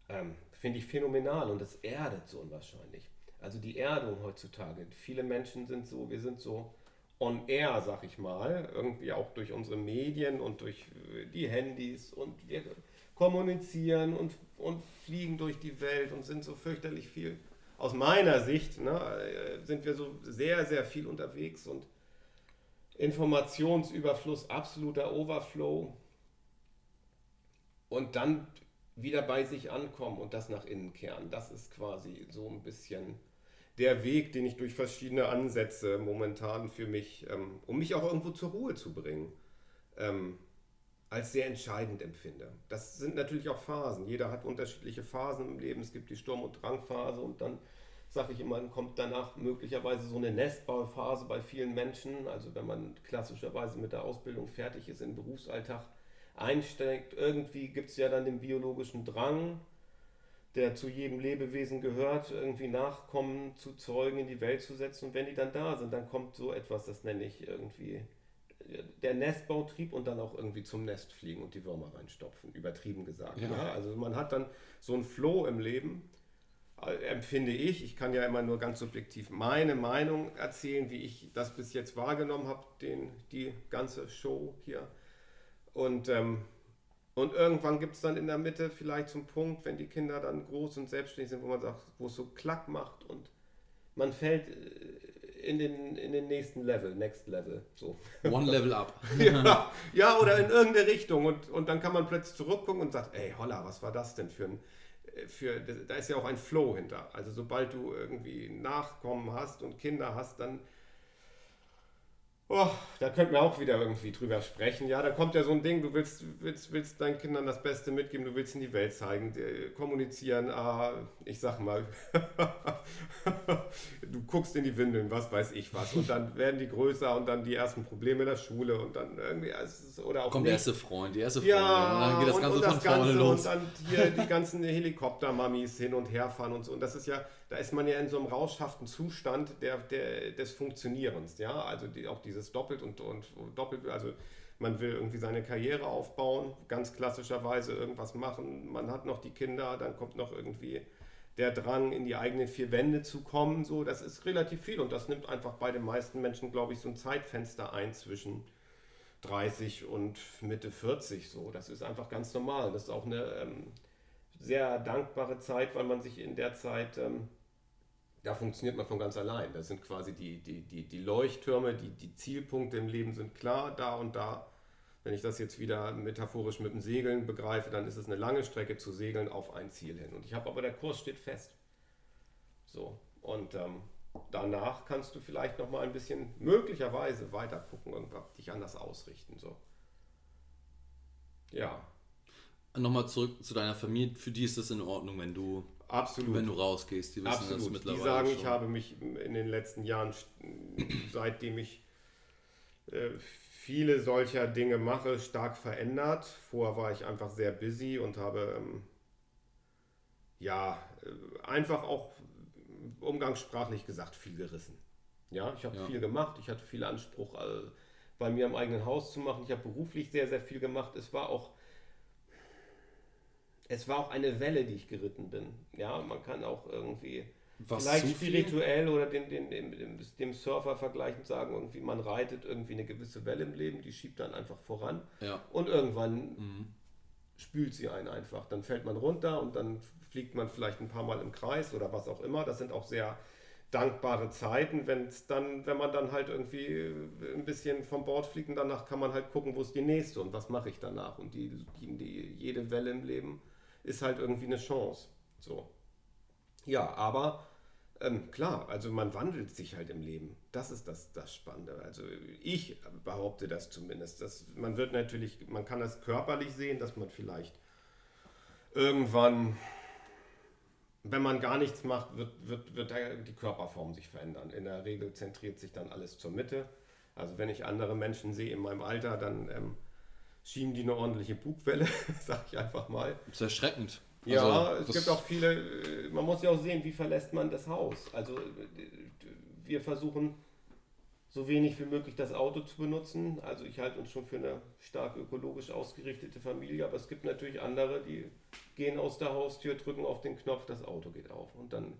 S3: ähm, finde ich phänomenal und das erdet so unwahrscheinlich. Also die Erdung heutzutage. Viele Menschen sind so, wir sind so on air, sag ich mal, irgendwie auch durch unsere Medien und durch äh, die Handys und wir kommunizieren und, und fliegen durch die Welt und sind so fürchterlich viel. Aus meiner Sicht ne, äh, sind wir so sehr, sehr viel unterwegs und Informationsüberfluss, absoluter Overflow. Und dann wieder bei sich ankommen und das nach innen kehren. Das ist quasi so ein bisschen der Weg, den ich durch verschiedene Ansätze momentan für mich, ähm, um mich auch irgendwo zur Ruhe zu bringen, ähm, als sehr entscheidend empfinde. Das sind natürlich auch Phasen. Jeder hat unterschiedliche Phasen im Leben. Es gibt die Sturm- und Drangphase und dann sage ich immer, kommt danach möglicherweise so eine Nestbauphase bei vielen Menschen. Also wenn man klassischerweise mit der Ausbildung fertig ist im Berufsalltag, einsteigt. Irgendwie gibt es ja dann den biologischen Drang, der zu jedem Lebewesen gehört, irgendwie Nachkommen zu zeugen, in die Welt zu setzen. Und wenn die dann da sind, dann kommt so etwas, das nenne ich irgendwie der Nestbautrieb und dann auch irgendwie zum Nest fliegen und die Würmer reinstopfen, übertrieben gesagt. Ja. ja. Also man hat dann so ein Flow im Leben, äh, empfinde ich. Ich kann ja immer nur ganz subjektiv meine Meinung erzählen, wie ich das bis jetzt wahrgenommen habe, den, die ganze Show hier. Und, ähm, und irgendwann gibt es dann in der Mitte vielleicht zum Punkt, wenn die Kinder dann groß und selbstständig sind, wo man sagt, wo es so klack macht und man fällt äh, in den, in den nächsten Level, Next Level. So.
S2: One Level up.
S3: ja, ja, oder in irgendeine Richtung. Und, und dann kann man plötzlich zurückgucken und sagt, ey, holla, was war das denn für ein. Äh, für, da ist ja auch ein Flow hinter. Also sobald du irgendwie Nachkommen hast und Kinder hast, dann Oh, da könnten wir auch wieder irgendwie drüber sprechen. Ja, da kommt ja so ein Ding, du willst, willst, willst deinen Kindern das Beste mitgeben, du willst in die Welt zeigen, kommunizieren, ah, ich sag mal, du guckst in die Windeln, was weiß ich was, und dann werden die größer und dann die ersten Probleme in der Schule und dann irgendwie, oder auch
S2: Kommt
S3: nicht.
S2: der erste Freund, die erste
S3: Freundin, ja, und dann geht das Ganze und, und das von vorne Ganze los. Und dann hier die ganzen Helikoptermamis hin und her fahren und so, und das ist ja, da ist man ja in so einem rauschhaften Zustand der, der, des Funktionierens, ja, also die, auch dieses Doppelt und, und Doppelt, also man will irgendwie seine Karriere aufbauen, ganz klassischerweise irgendwas machen, man hat noch die Kinder, dann kommt noch irgendwie der Drang, in die eigenen vier Wände zu kommen, so, das ist relativ viel und das nimmt einfach bei den meisten Menschen, glaube ich, so ein Zeitfenster ein zwischen 30 und Mitte 40, so, das ist einfach ganz normal, das ist auch eine ähm, sehr dankbare Zeit, weil man sich in der Zeit ähm, da funktioniert man von ganz allein. Das sind quasi die, die, die, die Leuchttürme, die, die Zielpunkte im Leben sind klar, da und da. Wenn ich das jetzt wieder metaphorisch mit dem Segeln begreife, dann ist es eine lange Strecke zu segeln auf ein Ziel hin. Und ich habe aber, der Kurs steht fest. So, und ähm, danach kannst du vielleicht noch mal ein bisschen möglicherweise weiter gucken und dich anders ausrichten. So. Ja.
S2: Nochmal zurück zu deiner Familie. Für die ist es in Ordnung, wenn du
S3: Absolut.
S2: Wenn du rausgehst,
S3: die wissen Absolut. das mittlerweile. Die sagen, schon. ich habe mich in den letzten Jahren, seitdem ich äh, viele solcher Dinge mache, stark verändert. Vorher war ich einfach sehr busy und habe ähm, ja äh, einfach auch umgangssprachlich gesagt viel gerissen. Ja, ich habe ja. viel gemacht, ich hatte viel Anspruch, äh, bei mir im eigenen Haus zu machen. Ich habe beruflich sehr, sehr viel gemacht. Es war auch es war auch eine Welle, die ich geritten bin. Ja, man kann auch irgendwie Was vielleicht spirituell oder den, den, dem, dem Surfer vergleichend sagen, irgendwie man reitet irgendwie eine gewisse Welle im Leben, die schiebt dann einfach voran
S2: ja.
S3: und irgendwann mhm. spült sie einen einfach. Dann fällt man runter und dann fliegt man vielleicht ein paar Mal im Kreis oder was auch immer. Das sind auch sehr dankbare Zeiten, wenn dann, wenn man dann halt irgendwie ein bisschen vom Bord fliegt und danach kann man halt gucken, wo ist die nächste und was mache ich danach. Und die, die jede Welle im Leben ist halt irgendwie eine Chance. So. Ja, aber ähm, klar, also man wandelt sich halt im Leben. Das ist das, das Spannende. Also ich behaupte das zumindest. Dass man wird natürlich, man kann das körperlich sehen, dass man vielleicht irgendwann wenn man gar nichts macht, wird, wird, wird die Körperform sich verändern. In der Regel zentriert sich dann alles zur Mitte. Also wenn ich andere Menschen sehe in meinem Alter, dann ähm, schieben die eine ordentliche Bugwelle, sag ich einfach mal.
S2: Das ist erschreckend.
S3: Ja, also, es gibt auch viele, äh, man muss ja auch sehen, wie verlässt man das Haus. Also wir versuchen so wenig wie möglich das Auto zu benutzen. Also ich halte uns schon für eine stark ökologisch ausgerichtete Familie, aber es gibt natürlich andere, die gehen aus der Haustür, drücken auf den Knopf, das Auto geht auf. Und dann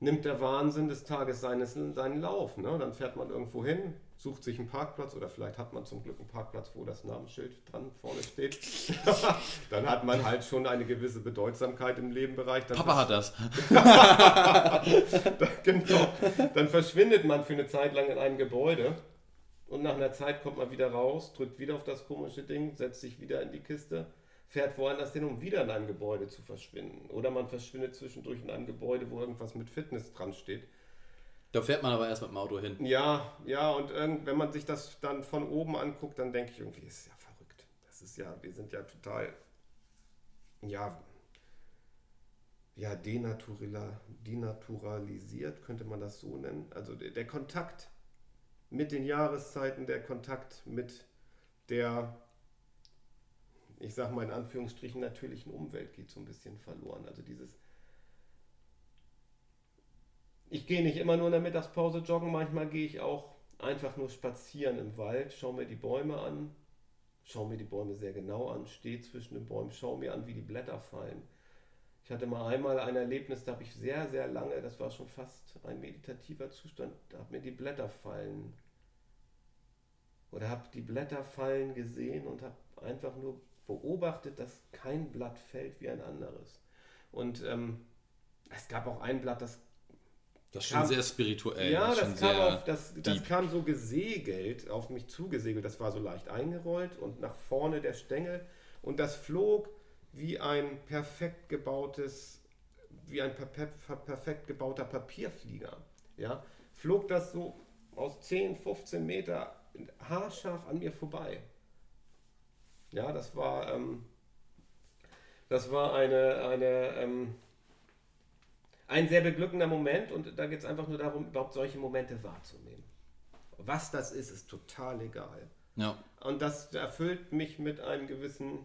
S3: nimmt der Wahnsinn des Tages seines, seinen Lauf. Ne? Dann fährt man irgendwo hin, sucht sich einen Parkplatz oder vielleicht hat man zum Glück einen Parkplatz, wo das Namensschild dran vorne steht. dann hat man halt schon eine gewisse Bedeutsamkeit im Lebenbereich. Dann
S2: Papa hat das.
S3: genau. Dann verschwindet man für eine Zeit lang in einem Gebäude und nach einer Zeit kommt man wieder raus, drückt wieder auf das komische Ding, setzt sich wieder in die Kiste fährt woanders hin, um wieder in einem Gebäude zu verschwinden. Oder man verschwindet zwischendurch in einem Gebäude, wo irgendwas mit Fitness dran steht.
S2: Da fährt man aber erst mit dem Auto hin.
S3: Ja, ja, und wenn man sich das dann von oben anguckt, dann denke ich irgendwie, ist ja verrückt. Das ist ja, wir sind ja total, ja, ja, denaturalisiert, könnte man das so nennen. Also der, der Kontakt mit den Jahreszeiten, der Kontakt mit der ich sage mal in Anführungsstrichen, natürlichen Umwelt geht so ein bisschen verloren. Also dieses, ich gehe nicht immer nur in der Mittagspause joggen, manchmal gehe ich auch einfach nur spazieren im Wald, schaue mir die Bäume an, schaue mir die Bäume sehr genau an, stehe zwischen den Bäumen, schaue mir an, wie die Blätter fallen. Ich hatte mal einmal ein Erlebnis, da habe ich sehr, sehr lange, das war schon fast ein meditativer Zustand, da habe mir die Blätter fallen oder habe die Blätter fallen gesehen und habe einfach nur beobachtet, dass kein Blatt fällt wie ein anderes. Und ähm, es gab auch ein Blatt, das.
S2: Das ist schon sehr spirituell.
S3: Ja, das, das kam, auf, das, das kam so gesegelt, auf mich zugesegelt. Das war so leicht eingerollt und nach vorne der Stängel. Und das flog wie ein perfekt gebautes, wie ein perfekt gebauter Papierflieger. Ja, flog das so aus 10, 15 Meter haarscharf an mir vorbei. Ja, das war, ähm, das war eine, eine, ähm, ein sehr beglückender Moment und da geht es einfach nur darum, überhaupt solche Momente wahrzunehmen. Was das ist, ist total egal.
S2: Ja.
S3: Und das erfüllt mich mit einem gewissen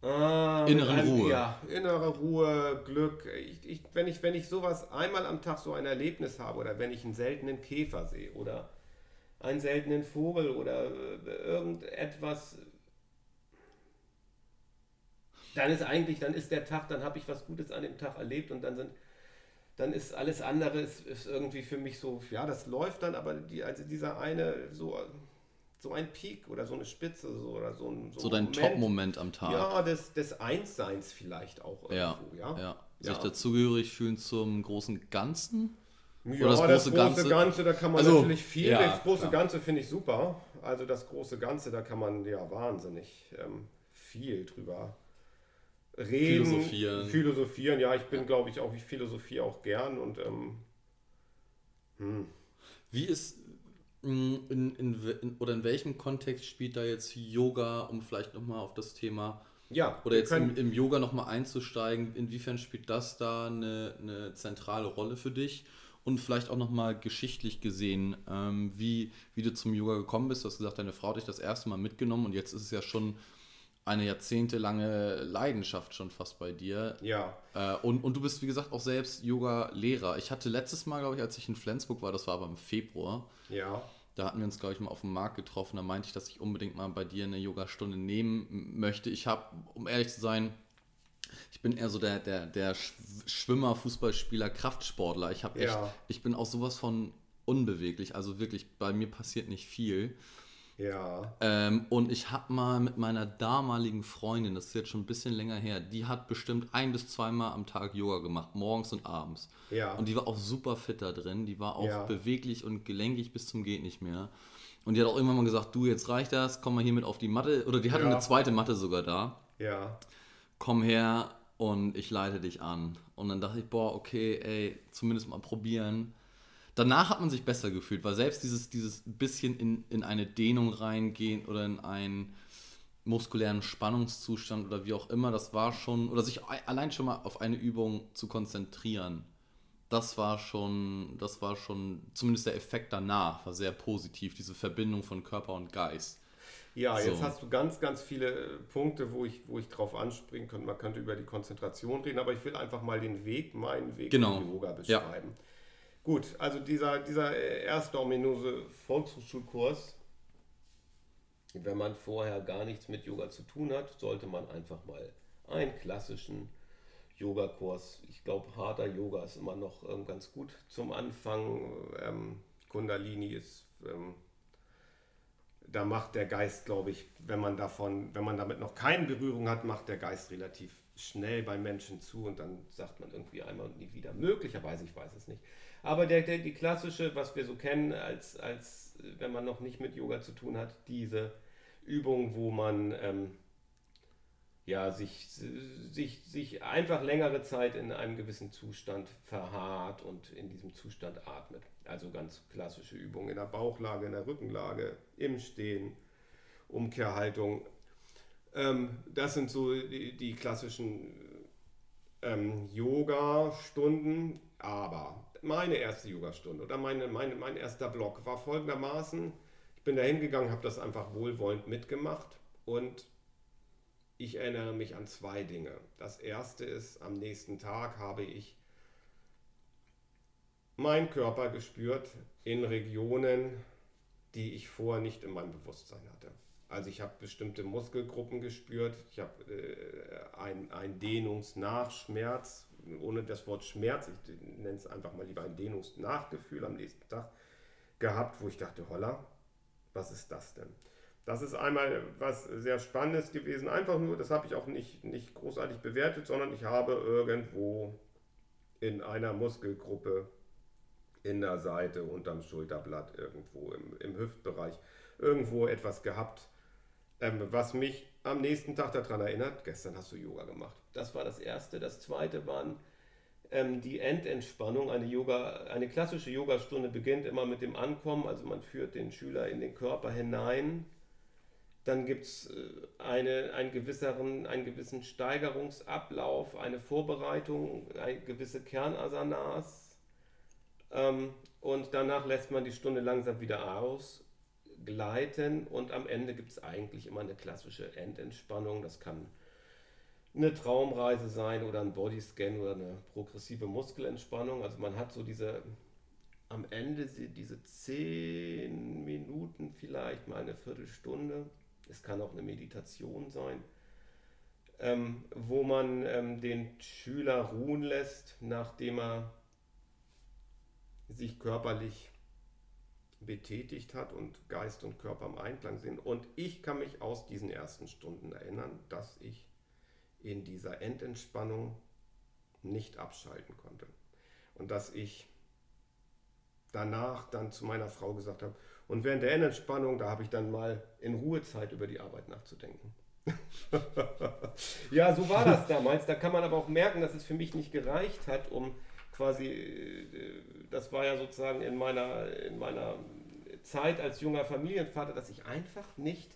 S2: Ah, innere einem, Ruhe.
S3: Ja, innere Ruhe, Glück. Ich, ich, wenn, ich, wenn ich sowas einmal am Tag so ein Erlebnis habe oder wenn ich einen seltenen Käfer sehe oder einen seltenen Vogel oder äh, irgendetwas, dann ist eigentlich, dann ist der Tag, dann habe ich was Gutes an dem Tag erlebt und dann sind, dann ist alles andere ist, ist irgendwie für mich so, ja, das läuft dann, aber die, also dieser eine, so, so ein Peak oder so eine Spitze so, oder so ein
S2: so, so dein Top-Moment am Tag.
S3: Ja, des, des Einsseins vielleicht auch
S2: irgendwo, ja. ja. ja. Sich ja. dazugehörig fühlen zum großen Ganzen?
S3: Ja, das große, das große Ganze? Ganze? da kann man also, natürlich viel. Ja, das große klar. Ganze finde ich super. Also das große Ganze, da kann man ja wahnsinnig ähm, viel drüber reden, philosophieren. philosophieren. Ja, ich bin, glaube ich, auch, ich philosophiere auch gern und ähm,
S2: hm. wie ist mm, in, in, in, oder in welchem Kontext spielt da jetzt Yoga, um vielleicht nochmal auf das Thema
S3: ja,
S2: oder jetzt im, im Yoga nochmal einzusteigen, inwiefern spielt das da eine, eine zentrale Rolle für dich? Und vielleicht auch nochmal geschichtlich gesehen, ähm, wie, wie du zum Yoga gekommen bist. Du hast gesagt, deine Frau hat dich das erste Mal mitgenommen und jetzt ist es ja schon eine jahrzehntelange Leidenschaft schon fast bei dir.
S3: Ja.
S2: Äh, und, und du bist, wie gesagt, auch selbst Yoga-Lehrer. Ich hatte letztes Mal, glaube ich, als ich in Flensburg war, das war aber im Februar.
S3: Ja.
S2: Da hatten wir uns, glaube ich, mal auf dem Markt getroffen. Da meinte ich, dass ich unbedingt mal bei dir eine Yogastunde nehmen möchte. Ich habe, um ehrlich zu sein, ich bin eher so der, der, der Schwimmer, Fußballspieler, Kraftsportler. Ich, echt, ja. ich bin auch sowas von unbeweglich. Also wirklich, bei mir passiert nicht viel.
S3: Ja.
S2: Ähm, und ich habe mal mit meiner damaligen Freundin, das ist jetzt schon ein bisschen länger her, die hat bestimmt ein bis zweimal am Tag Yoga gemacht, morgens und abends.
S3: Ja.
S2: Und die war auch super fit da drin, die war auch ja. beweglich und gelenkig bis zum geht nicht mehr. Und die hat auch irgendwann mal gesagt, du, jetzt reicht das, komm mal hier mit auf die Matte. Oder die hatte ja. eine zweite Matte sogar da.
S3: Ja.
S2: Komm her und ich leite dich an. Und dann dachte ich, boah, okay, ey, zumindest mal probieren danach hat man sich besser gefühlt, weil selbst dieses, dieses bisschen in, in eine Dehnung reingehen oder in ein muskulären Spannungszustand oder wie auch immer, das war schon, oder sich allein schon mal auf eine Übung zu konzentrieren, das war schon, das war schon, zumindest der Effekt danach war sehr positiv, diese Verbindung von Körper und Geist.
S3: Ja, so. jetzt hast du ganz, ganz viele äh, Punkte, wo ich, wo ich drauf anspringen könnte. Man könnte über die Konzentration reden, aber ich will einfach mal den Weg, meinen Weg
S2: genau.
S3: im Yoga beschreiben. Ja. Gut, also dieser, dieser erste ominöse Volkshochschulkurs, wenn man vorher gar nichts mit Yoga zu tun hat, sollte man einfach mal einen klassischen Yogakurs. Ich glaube, harter Yoga ist immer noch ähm, ganz gut zum Anfang. Ähm, Kundalini ist, ähm, da macht der Geist, glaube ich, wenn man davon, wenn man damit noch keine Berührung hat, macht der Geist relativ schnell bei Menschen zu und dann sagt man irgendwie einmal und nie wieder. Möglicherweise, ich weiß es nicht. Aber der, der, die klassische, was wir so kennen, als, als wenn man noch nicht mit Yoga zu tun hat, diese Übung, wo man ähm, ja, sich, sich, sich einfach längere Zeit in einem gewissen Zustand verharrt und in diesem Zustand atmet. Also ganz klassische Übungen in der Bauchlage, in der Rückenlage, im Stehen, Umkehrhaltung. Ähm, das sind so die, die klassischen ähm, Yoga-Stunden. Aber meine erste Yoga-Stunde oder meine, meine, mein erster Block war folgendermaßen. Ich bin da hingegangen, habe das einfach wohlwollend mitgemacht und ich erinnere mich an zwei Dinge. Das erste ist, am nächsten Tag habe ich meinen Körper gespürt in Regionen, die ich vorher nicht in meinem Bewusstsein hatte. Also ich habe bestimmte Muskelgruppen gespürt, ich habe äh, einen Dehnungsnachschmerz, ohne das Wort Schmerz, ich nenne es einfach mal lieber ein Dehnungsnachgefühl am nächsten Tag gehabt, wo ich dachte, holla, was ist das denn? Das ist einmal was sehr Spannendes gewesen. Einfach nur, das habe ich auch nicht, nicht großartig bewertet, sondern ich habe irgendwo in einer Muskelgruppe in der Seite, unterm Schulterblatt, irgendwo im, im Hüftbereich, irgendwo etwas gehabt, ähm, was mich am nächsten Tag daran erinnert, gestern hast du Yoga gemacht. Das war das Erste. Das Zweite waren ähm, die Endentspannung. Eine, Yoga, eine klassische Yogastunde beginnt immer mit dem Ankommen, also man führt den Schüler in den Körper hinein dann gibt es äh, eine, einen, gewisseren, einen gewissen Steigerungsablauf, eine Vorbereitung, eine gewisse Kernasanas. Ähm, und danach lässt man die Stunde langsam wieder ausgleiten. Und am Ende gibt es eigentlich immer eine klassische Endentspannung. Das kann eine Traumreise sein oder ein Bodyscan oder eine progressive Muskelentspannung. Also man hat so diese am Ende diese zehn Minuten, vielleicht mal eine Viertelstunde, es kann auch eine Meditation sein, ähm, wo man ähm, den Schüler ruhen lässt, nachdem er sich körperlich betätigt hat und Geist und Körper im Einklang sind. Und ich kann mich aus diesen ersten Stunden erinnern, dass ich in dieser Endentspannung nicht abschalten konnte. Und dass ich danach dann zu meiner Frau gesagt habe, und während der Endentspannung, da habe ich dann mal in Ruhe Zeit über die Arbeit nachzudenken. ja, so war das damals. Da kann man aber auch merken, dass es für mich nicht gereicht hat, um quasi, äh, das war ja sozusagen in meiner, in meiner Zeit als junger Familienvater, dass ich einfach nicht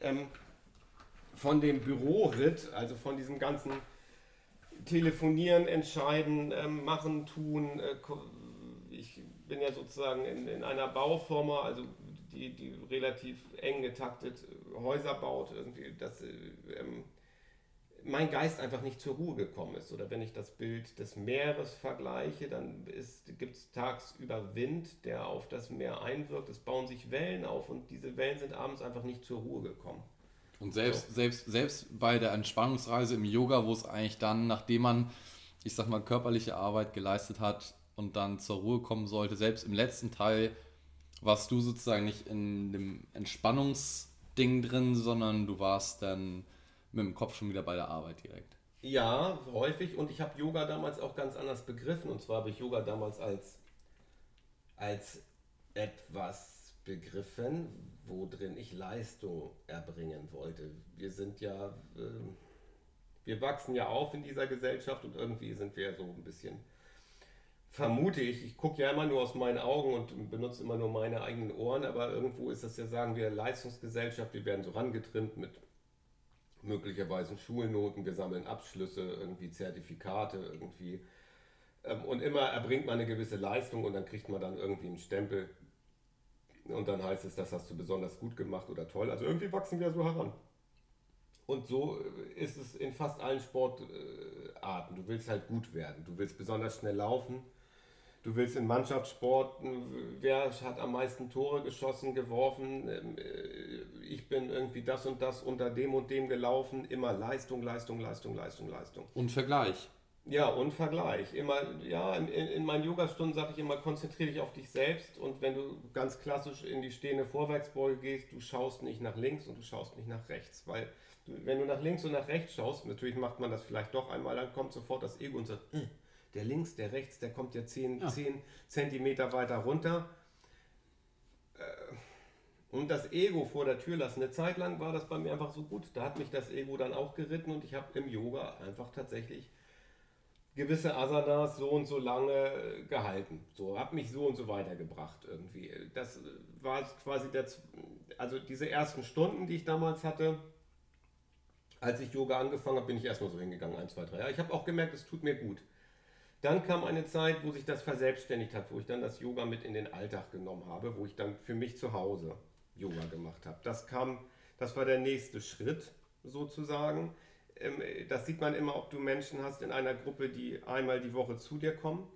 S3: ähm, von dem Büroritt, also von diesem ganzen Telefonieren, Entscheiden, ähm, Machen, Tun, äh, ich bin ja sozusagen in, in einer Bauforma, also die, die relativ eng getaktet Häuser baut, irgendwie, dass ähm, mein Geist einfach nicht zur Ruhe gekommen ist. Oder wenn ich das Bild des Meeres vergleiche, dann gibt es tagsüber Wind, der auf das Meer einwirkt. Es bauen sich Wellen auf und diese Wellen sind abends einfach nicht zur Ruhe gekommen.
S2: Und selbst, so. selbst, selbst bei der Entspannungsreise im Yoga, wo es eigentlich dann, nachdem man, ich sag mal, körperliche Arbeit geleistet hat, und dann zur Ruhe kommen sollte. Selbst im letzten Teil warst du sozusagen nicht in dem Entspannungsding drin, sondern du warst dann mit dem Kopf schon wieder bei der Arbeit direkt.
S3: Ja, häufig. Und ich habe Yoga damals auch ganz anders begriffen. Und zwar habe ich Yoga damals als, als etwas begriffen, wo drin ich Leistung erbringen wollte. Wir sind ja, äh, wir wachsen ja auf in dieser Gesellschaft und irgendwie sind wir so ein bisschen vermute ich, ich gucke ja immer nur aus meinen Augen und benutze immer nur meine eigenen Ohren, aber irgendwo ist das ja, sagen wir, Leistungsgesellschaft, wir werden so rangetrimmt mit möglicherweise Schulnoten, wir sammeln Abschlüsse, irgendwie Zertifikate, irgendwie. Ähm, und immer erbringt man eine gewisse Leistung und dann kriegt man dann irgendwie einen Stempel. Und dann heißt es, das hast du besonders gut gemacht oder toll. Also irgendwie wachsen wir so heran. Und so ist es in fast allen Sportarten. Du willst halt gut werden. Du willst besonders schnell laufen. Du willst in Mannschaftssporten, wer hat am meisten Tore geschossen, geworfen. Ähm, äh, ich bin irgendwie das und das unter dem und dem gelaufen. Immer Leistung, Leistung, Leistung, Leistung, Leistung.
S2: Und Vergleich.
S3: Ja, und Vergleich. Immer, ja, in, in meinen Yogastunden sage ich immer, konzentriere dich auf dich selbst und wenn du ganz klassisch in die stehende Vorwärtsbeuge gehst, du schaust nicht nach links und du schaust nicht nach rechts, weil wenn du nach links und nach rechts schaust, natürlich macht man das vielleicht doch einmal, dann kommt sofort das Ego und sagt, äh, der links, der rechts, der kommt ja 10, ja. 10 Zentimeter weiter runter. Äh, und das Ego vor der Tür lassen. Eine Zeit lang war das bei mir einfach so gut. Da hat mich das Ego dann auch geritten und ich habe im Yoga einfach tatsächlich gewisse Asanas so und so lange gehalten. So, habe mich so und so weitergebracht irgendwie. Das war quasi der, also diese ersten Stunden, die ich damals hatte, als ich Yoga angefangen habe, bin ich erstmal so hingegangen, ein, zwei, drei. Ja, ich habe auch gemerkt, es tut mir gut. Dann kam eine Zeit, wo sich das verselbstständigt hat, wo ich dann das Yoga mit in den Alltag genommen habe, wo ich dann für mich zu Hause Yoga gemacht habe. Das kam, das war der nächste Schritt sozusagen. Ähm, das sieht man immer, ob du Menschen hast in einer Gruppe, die einmal die Woche zu dir kommen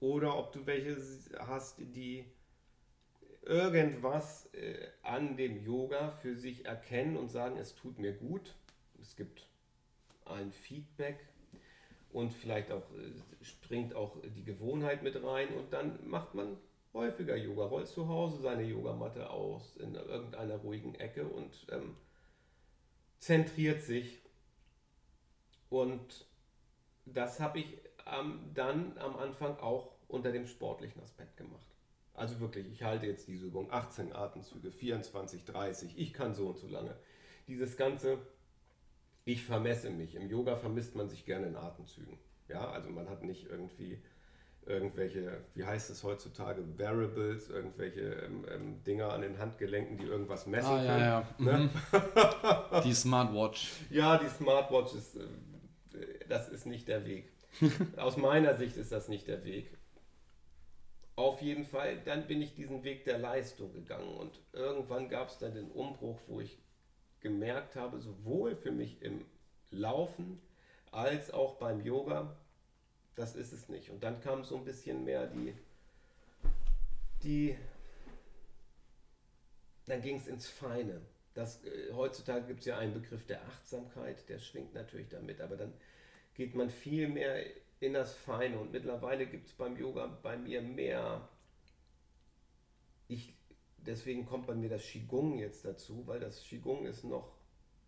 S3: oder ob du welche hast, die irgendwas äh, an dem Yoga für sich erkennen und sagen, es tut mir gut es gibt ein Feedback und vielleicht auch äh, springt auch die Gewohnheit mit rein und dann macht man häufiger Yoga, rollt zu Hause seine Yogamatte aus in irgendeiner ruhigen Ecke und ähm, zentriert sich. Und das habe ich ähm, dann am Anfang auch unter dem sportlichen Aspekt gemacht. Also wirklich, ich halte jetzt diese Übung 18 Atemzüge, 24, 30, ich kann so und so lange. Dieses ganze ich vermesse mich. Im Yoga vermisst man sich gerne in Atemzügen. Ja, also man hat nicht irgendwie irgendwelche, wie heißt es heutzutage, Variables, irgendwelche ähm, ähm, Dinger an den Handgelenken, die irgendwas messen ah, können. Ja, ja.
S2: Ne? Mhm. die Smartwatch.
S3: Ja, die Smartwatch ist, äh, das ist nicht der Weg. Aus meiner Sicht ist das nicht der Weg. Auf jeden Fall, dann bin ich diesen Weg der Leistung gegangen und irgendwann gab es dann den Umbruch, wo ich gemerkt habe, sowohl für mich im Laufen als auch beim Yoga, das ist es nicht. Und dann kam so ein bisschen mehr die, die dann ging es ins Feine. Das, äh, heutzutage gibt es ja einen Begriff der Achtsamkeit, der schwingt natürlich damit, aber dann geht man viel mehr in das Feine und mittlerweile gibt es beim Yoga bei mir mehr, ich deswegen kommt bei mir das Qigong jetzt dazu, weil das Qigong ist noch,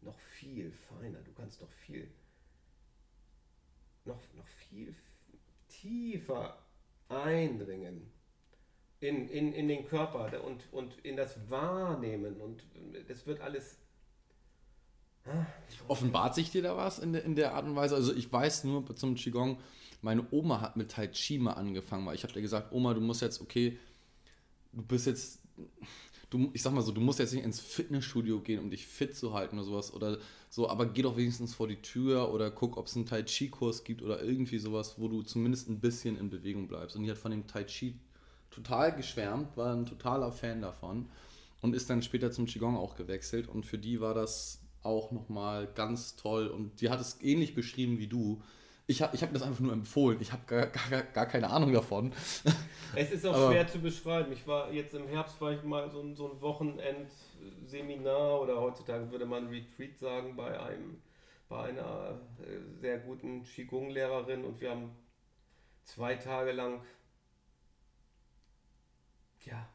S3: noch viel feiner. Du kannst noch viel, noch, noch viel tiefer eindringen in, in, in den Körper und, und in das Wahrnehmen. Und das wird alles.
S2: Ah, Offenbart sich dir da was in der, in der Art und Weise? Also ich weiß nur zum Qigong, meine Oma hat mit Tai Chi mal angefangen, weil ich habe dir gesagt, Oma, du musst jetzt, okay, du bist jetzt du, ich sag mal so, du musst jetzt nicht ins Fitnessstudio gehen, um dich fit zu halten oder sowas oder so, aber geh doch wenigstens vor die Tür oder guck, ob es einen Tai Chi-Kurs gibt oder irgendwie sowas, wo du zumindest ein bisschen in Bewegung bleibst. Und die hat von dem Tai Chi total geschwärmt, war ein totaler Fan davon und ist dann später zum Qigong auch gewechselt. Und für die war das auch nochmal ganz toll. Und die hat es ähnlich beschrieben wie du ich habe ich hab das einfach nur empfohlen. Ich habe gar, gar, gar keine Ahnung davon.
S3: Es ist auch Aber schwer zu beschreiben. Ich war jetzt im Herbst war ich mal so ein, so ein Wochenendseminar oder heutzutage würde man Retreat sagen bei einem bei einer äh, sehr guten Qigong-Lehrerin und wir haben zwei Tage lang ja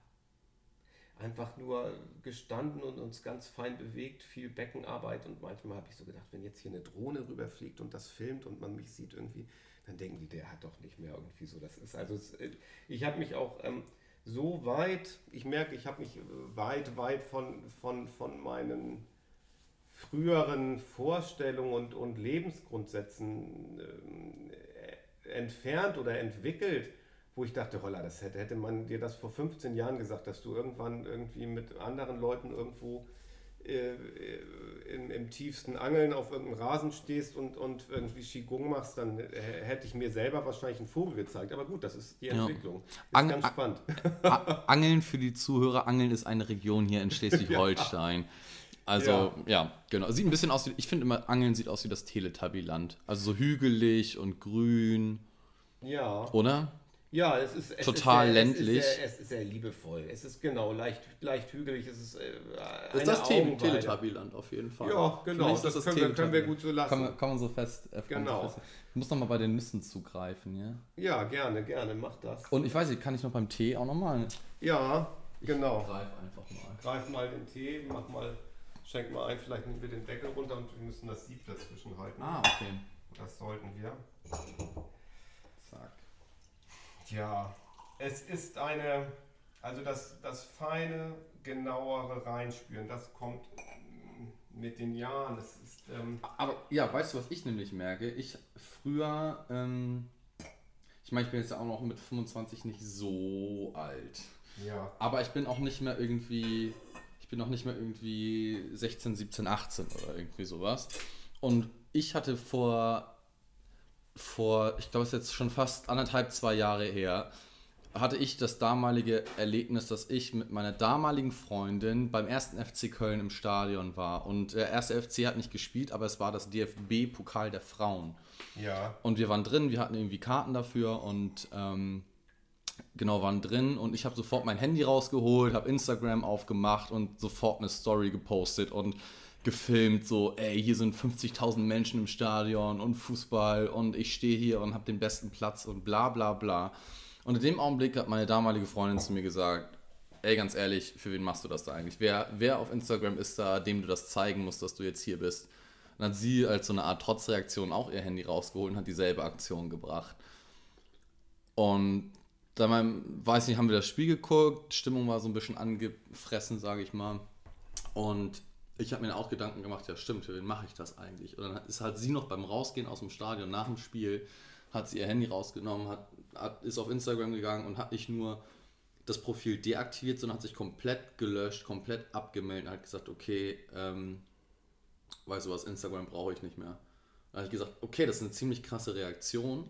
S3: einfach nur gestanden und uns ganz fein bewegt, viel Beckenarbeit und manchmal habe ich so gedacht, wenn jetzt hier eine Drohne rüberfliegt und das filmt und man mich sieht irgendwie, dann denken die, der hat doch nicht mehr irgendwie so. Das ist also, äh, ich habe mich auch ähm, so weit, ich merke, ich habe mich weit, weit von, von, von meinen früheren Vorstellungen und, und Lebensgrundsätzen äh, entfernt oder entwickelt wo ich dachte, holla, das hätte, hätte man dir das vor 15 Jahren gesagt, dass du irgendwann irgendwie mit anderen Leuten irgendwo äh, im, im, tiefsten Angeln auf irgendeinem Rasen stehst und, und irgendwie Qigong machst, dann hätte ich mir selber wahrscheinlich einen Vogel gezeigt. Aber gut, das ist die Entwicklung. Ja. Ist
S2: Ang ganz spannend. Angeln für die Zuhörer, Angeln ist eine Region hier in Schleswig-Holstein. ja. Also, ja. ja. genau. Sieht ein bisschen aus wie, ich finde immer, Angeln sieht aus wie das Teletubby-Land. Also so hügelig und grün.
S3: Ja.
S2: Oder?
S3: Ja, es ist
S2: es total
S3: ist
S2: sehr, ländlich.
S3: Es ist, sehr, es ist, sehr, liebevoll. Es ist genau leicht, leicht hügelig. Es ist, äh,
S2: das ist das Teletubby-Land auf jeden Fall.
S3: Ja, genau.
S2: Das, das können, wir, können, wir, gut so lassen. Kann man, kann man so fest. Äh,
S3: genau.
S2: Fest. Ich muss nochmal bei den Nüssen zugreifen, ja?
S3: Ja, gerne, gerne. Mach das.
S2: Und ich weiß nicht, kann ich noch beim Tee auch nochmal?
S3: Ja, genau.
S2: Ich greif einfach mal.
S3: Greif mal den Tee, mach mal Schenk mal ein, vielleicht nehmen wir den Deckel runter und wir müssen das Sieb dazwischen halten.
S2: Ah, okay.
S3: Das sollten wir. Zack. Ja, es ist eine, also das, das feine, genauere Reinspüren, das kommt mit den Jahren. Es ist, ähm
S2: Aber ja, weißt du, was ich nämlich merke? Ich früher, ähm, ich meine, ich bin jetzt auch noch mit 25 nicht so alt.
S3: Ja.
S2: Aber ich bin auch nicht mehr irgendwie ich bin noch nicht mehr irgendwie 16, 17, 18 oder irgendwie sowas. Und ich hatte vor, vor ich glaube, es ist jetzt schon fast anderthalb, zwei Jahre her, hatte ich das damalige Erlebnis, dass ich mit meiner damaligen Freundin beim ersten FC Köln im Stadion war. Und der erste FC hat nicht gespielt, aber es war das DFB-Pokal der Frauen.
S3: Ja.
S2: Und wir waren drin, wir hatten irgendwie Karten dafür und ähm, genau, waren drin und ich habe sofort mein Handy rausgeholt, habe Instagram aufgemacht und sofort eine Story gepostet und gefilmt, so, ey, hier sind 50.000 Menschen im Stadion und Fußball und ich stehe hier und habe den besten Platz und bla bla bla. Und in dem Augenblick hat meine damalige Freundin zu mir gesagt, ey, ganz ehrlich, für wen machst du das da eigentlich? Wer, wer auf Instagram ist da, dem du das zeigen musst, dass du jetzt hier bist? Und dann hat sie als so eine Art Trotzreaktion auch ihr Handy rausgeholt und hat dieselbe Aktion gebracht. Und dann weiß nicht, haben wir das Spiel geguckt, Stimmung war so ein bisschen angefressen, sage ich mal. Und ich habe mir auch Gedanken gemacht, ja stimmt, für wen mache ich das eigentlich? Und dann ist halt sie noch beim Rausgehen aus dem Stadion nach dem Spiel, hat sie ihr Handy rausgenommen, hat, hat, ist auf Instagram gegangen und hat nicht nur das Profil deaktiviert, sondern hat sich komplett gelöscht, komplett abgemeldet und hat gesagt, okay, ähm, weißt du was, Instagram brauche ich nicht mehr. Dann habe ich gesagt, okay, das ist eine ziemlich krasse Reaktion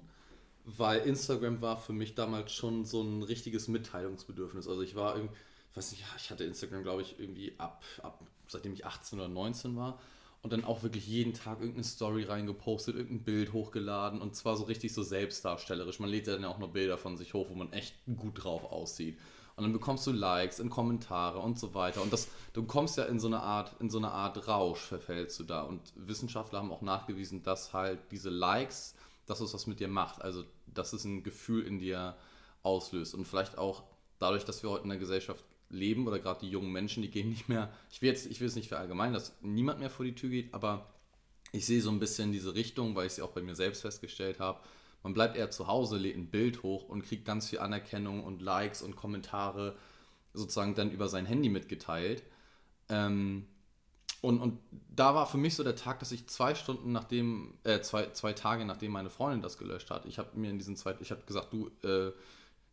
S2: weil Instagram war für mich damals schon so ein richtiges Mitteilungsbedürfnis. Also ich war irgendwie, weiß nicht, ich hatte Instagram, glaube ich, irgendwie ab, ab, seitdem ich 18 oder 19 war. Und dann auch wirklich jeden Tag irgendeine Story reingepostet, irgendein Bild hochgeladen und zwar so richtig so selbstdarstellerisch. Man lädt ja dann auch nur Bilder von sich hoch, wo man echt gut drauf aussieht. Und dann bekommst du Likes und Kommentare und so weiter. Und das, du kommst ja in so eine Art, in so eine Art Rausch, verfällst du da. Und Wissenschaftler haben auch nachgewiesen, dass halt diese Likes das ist, was mit dir macht. Also, dass es ein Gefühl in dir auslöst. Und vielleicht auch dadurch, dass wir heute in der Gesellschaft leben oder gerade die jungen Menschen, die gehen nicht mehr, ich will, jetzt, ich will es nicht verallgemeinern, dass niemand mehr vor die Tür geht, aber ich sehe so ein bisschen diese Richtung, weil ich sie auch bei mir selbst festgestellt habe. Man bleibt eher zu Hause, lädt ein Bild hoch und kriegt ganz viel Anerkennung und Likes und Kommentare sozusagen dann über sein Handy mitgeteilt. Ähm, und, und da war für mich so der Tag, dass ich zwei Stunden nachdem, äh, zwei, zwei Tage nachdem meine Freundin das gelöscht hat, ich habe mir in diesen zwei, ich habe gesagt, du, äh,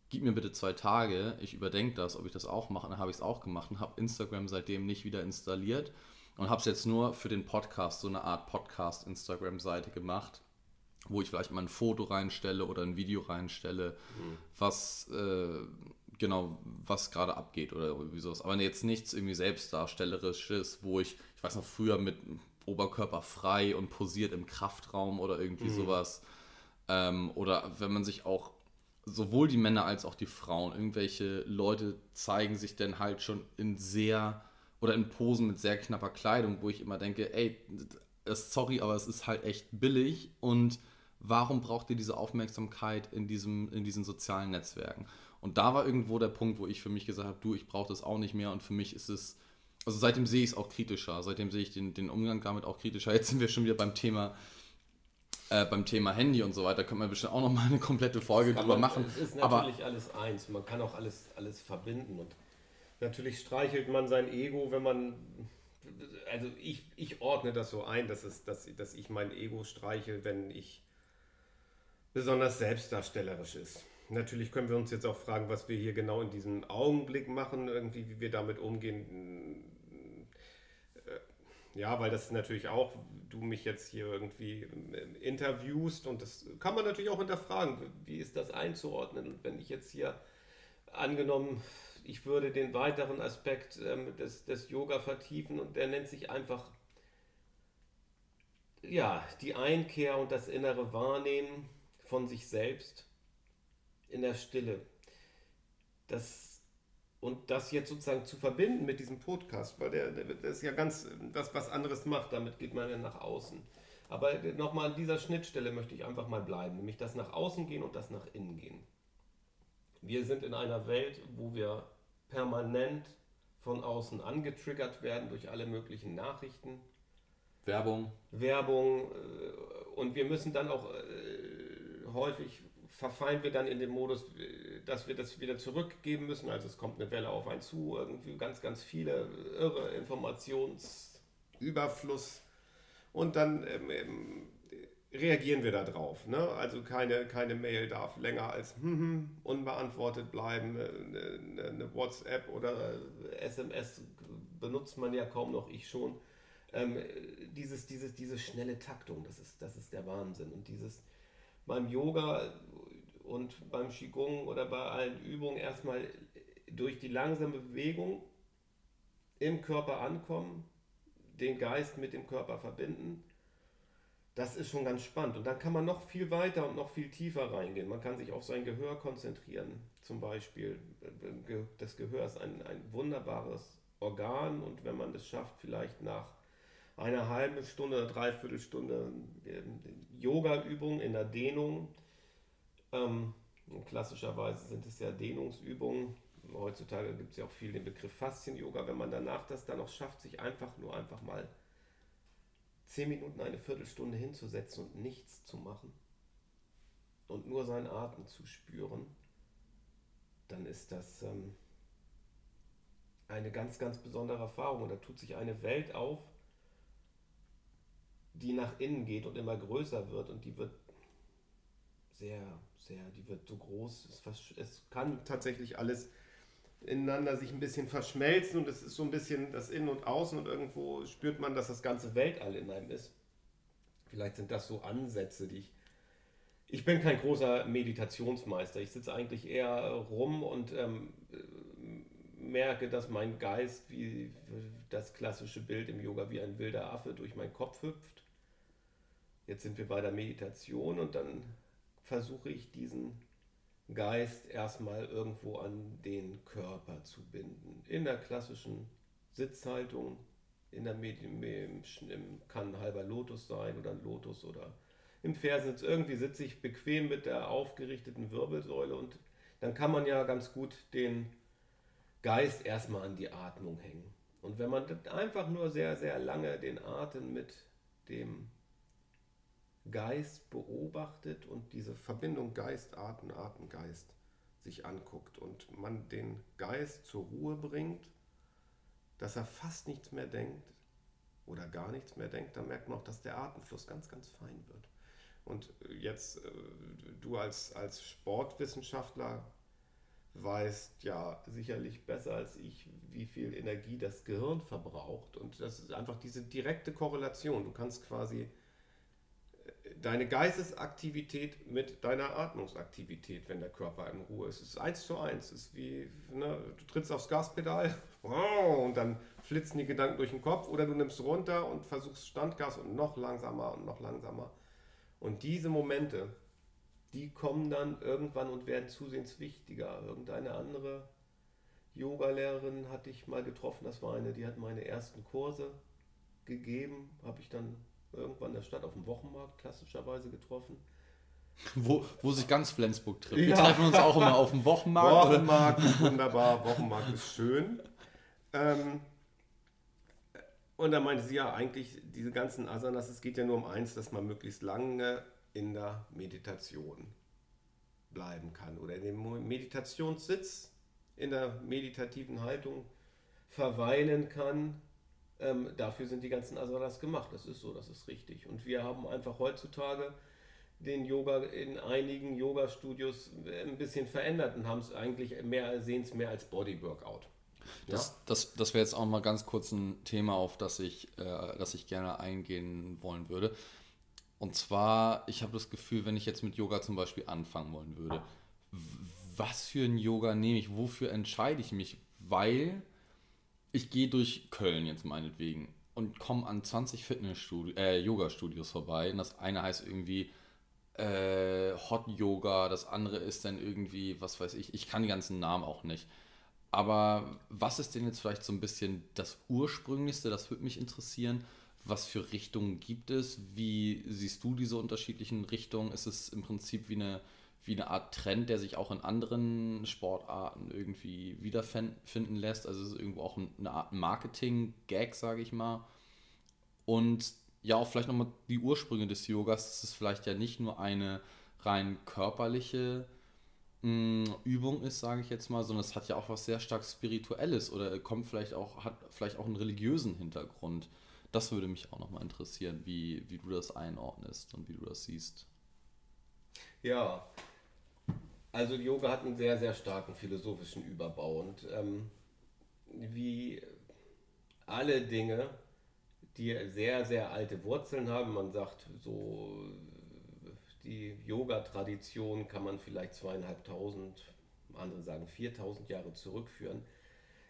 S2: gib mir bitte zwei Tage, ich überdenke das, ob ich das auch mache. Und dann habe ich es auch gemacht und habe Instagram seitdem nicht wieder installiert und habe es jetzt nur für den Podcast, so eine Art Podcast-Instagram-Seite gemacht, wo ich vielleicht mal ein Foto reinstelle oder ein Video reinstelle, mhm. was äh, genau, was gerade abgeht oder irgendwie sowas. Aber jetzt nichts irgendwie selbstdarstellerisches, wo ich, ich weiß noch, früher mit Oberkörper frei und posiert im Kraftraum oder irgendwie mhm. sowas. Ähm, oder wenn man sich auch, sowohl die Männer als auch die Frauen, irgendwelche Leute zeigen sich dann halt schon in sehr, oder in Posen mit sehr knapper Kleidung, wo ich immer denke, ey, sorry, aber es ist halt echt billig und warum braucht ihr diese Aufmerksamkeit in, diesem, in diesen sozialen Netzwerken? Und da war irgendwo der Punkt, wo ich für mich gesagt habe, du, ich brauche das auch nicht mehr und für mich ist es, also seitdem sehe ich es auch kritischer, seitdem sehe ich den, den Umgang damit auch kritischer. Jetzt sind wir schon wieder beim Thema, äh, beim Thema Handy und so weiter, können wir bestimmt auch noch mal eine komplette Folge drüber
S3: man,
S2: machen.
S3: Es ist natürlich Aber, alles eins, man kann auch alles, alles verbinden und natürlich streichelt man sein Ego, wenn man also ich, ich ordne das so ein, dass, es, dass, dass ich mein Ego streichel, wenn ich besonders selbstdarstellerisch ist. Natürlich können wir uns jetzt auch fragen, was wir hier genau in diesem Augenblick machen, irgendwie, wie wir damit umgehen. Ja, weil das natürlich auch, du mich jetzt hier irgendwie ähm, interviewst und das kann man natürlich auch hinterfragen. Wie ist das einzuordnen? Und wenn ich jetzt hier angenommen, ich würde den weiteren Aspekt ähm, des, des Yoga vertiefen und der nennt sich einfach ja, die Einkehr und das innere Wahrnehmen von sich selbst in der Stille. Das, und das jetzt sozusagen zu verbinden mit diesem Podcast, weil der, der ist ja ganz das, was anderes macht, damit geht man ja nach außen. Aber nochmal an dieser Schnittstelle möchte ich einfach mal bleiben, nämlich das nach außen gehen und das nach innen gehen. Wir sind in einer Welt, wo wir permanent von außen angetriggert werden durch alle möglichen Nachrichten.
S2: Werbung.
S3: Werbung. Äh, und wir müssen dann auch äh, häufig verfallen wir dann in den Modus, dass wir das wieder zurückgeben müssen. Also es kommt eine Welle auf einen zu, irgendwie ganz, ganz viele irre Informationsüberfluss. Und dann ähm, ähm, reagieren wir darauf. Ne? Also keine, keine Mail darf länger als hm, hm, unbeantwortet bleiben. Eine, eine, WhatsApp oder SMS benutzt man ja kaum noch, ich schon. Ähm, dieses, dieses, diese schnelle Taktung, das ist, das ist der Wahnsinn. Und dieses beim Yoga und beim Qigong oder bei allen Übungen erstmal durch die langsame Bewegung im Körper ankommen, den Geist mit dem Körper verbinden. Das ist schon ganz spannend. Und dann kann man noch viel weiter und noch viel tiefer reingehen. Man kann sich auf sein Gehör konzentrieren, zum Beispiel. Das Gehör ist ein, ein wunderbares Organ und wenn man es schafft, vielleicht nach einer halben Stunde oder dreiviertel Stunde ähm, Yoga-Übung in der Dehnung, ähm, klassischerweise sind es ja Dehnungsübungen. Heutzutage gibt es ja auch viel den Begriff Faszien-Yoga. Wenn man danach das dann noch schafft, sich einfach nur einfach mal zehn Minuten, eine Viertelstunde hinzusetzen und nichts zu machen und nur seinen Atem zu spüren, dann ist das ähm, eine ganz, ganz besondere Erfahrung. Und da tut sich eine Welt auf, die nach innen geht und immer größer wird und die wird sehr, sehr, die wird so groß, es, es kann tatsächlich alles ineinander sich ein bisschen verschmelzen und es ist so ein bisschen das Innen und Außen und irgendwo spürt man, dass das ganze Weltall in einem ist. Vielleicht sind das so Ansätze, die ich. Ich bin kein großer Meditationsmeister. Ich sitze eigentlich eher rum und ähm, merke, dass mein Geist wie das klassische Bild im Yoga wie ein wilder Affe durch meinen Kopf hüpft. Jetzt sind wir bei der Meditation und dann versuche ich diesen Geist erstmal irgendwo an den Körper zu binden. In der klassischen Sitzhaltung, in der Medium, kann ein halber Lotus sein oder ein Lotus oder im Fersitz. Irgendwie sitze ich bequem mit der aufgerichteten Wirbelsäule und dann kann man ja ganz gut den Geist erstmal an die Atmung hängen. Und wenn man einfach nur sehr, sehr lange den Atem mit dem Geist beobachtet und diese Verbindung Geist, Atem, Atem, Geist sich anguckt und man den Geist zur Ruhe bringt, dass er fast nichts mehr denkt oder gar nichts mehr denkt, dann merkt man auch, dass der Atemfluss ganz, ganz fein wird. Und jetzt, äh, du als, als Sportwissenschaftler weißt ja sicherlich besser als ich, wie viel Energie das Gehirn verbraucht. Und das ist einfach diese direkte Korrelation. Du kannst quasi deine Geistesaktivität mit deiner Atmungsaktivität, wenn der Körper in Ruhe ist. Es ist eins zu eins. Es ist wie, ne, du trittst aufs Gaspedal und dann flitzen die Gedanken durch den Kopf oder du nimmst runter und versuchst Standgas und noch langsamer und noch langsamer. Und diese Momente, die kommen dann irgendwann und werden zusehends wichtiger. Irgendeine andere Yoga-Lehrerin hatte ich mal getroffen, das war eine, die hat meine ersten Kurse gegeben, habe ich dann irgendwann in der Stadt auf dem Wochenmarkt klassischerweise getroffen.
S2: Wo, wo sich ganz Flensburg trifft. Wir treffen uns auch immer auf dem Wochenmarkt.
S3: Wochenmarkt wunderbar, Wochenmarkt ist schön. Ähm, und da meinte sie ja eigentlich, diese ganzen Asanas, es geht ja nur um eins, dass man möglichst lange in der Meditation bleiben kann oder in dem Meditationssitz, in der meditativen Haltung verweilen kann ähm, dafür sind die ganzen Asanas gemacht. Das ist so, das ist richtig. Und wir haben einfach heutzutage den Yoga in einigen Yoga-Studios ein bisschen verändert und haben es eigentlich mehr, sehen es mehr als Body-Workout.
S2: Das, ja? das, das wäre jetzt auch mal ganz kurz ein Thema, auf das ich, äh, das ich gerne eingehen wollen würde. Und zwar, ich habe das Gefühl, wenn ich jetzt mit Yoga zum Beispiel anfangen wollen würde, was für ein Yoga nehme ich, wofür entscheide ich mich? Weil ich gehe durch Köln jetzt meinetwegen und komme an 20 Fitnessstudios, äh, Yoga-Studios vorbei. Und das eine heißt irgendwie äh, Hot Yoga, das andere ist dann irgendwie, was weiß ich, ich kann die ganzen Namen auch nicht. Aber was ist denn jetzt vielleicht so ein bisschen das Ursprünglichste? Das würde mich interessieren. Was für Richtungen gibt es? Wie siehst du diese unterschiedlichen Richtungen? Ist es im Prinzip wie eine, wie eine Art Trend, der sich auch in anderen Sportarten irgendwie wiederfinden lässt? Also es ist irgendwo auch eine Art Marketing-Gag, sage ich mal. Und ja, auch vielleicht nochmal die Ursprünge des Yogas. Das ist vielleicht ja nicht nur eine rein körperliche Übung ist, sage ich jetzt mal, sondern es hat ja auch was sehr stark Spirituelles oder kommt vielleicht auch, hat vielleicht auch einen religiösen Hintergrund. Das würde mich auch nochmal interessieren, wie, wie du das einordnest und wie du das siehst.
S3: Ja, also Yoga hat einen sehr, sehr starken philosophischen Überbau und ähm, wie alle Dinge, die sehr, sehr alte Wurzeln haben, man sagt so die Yoga-Tradition kann man vielleicht zweieinhalbtausend, andere sagen 4000 Jahre zurückführen.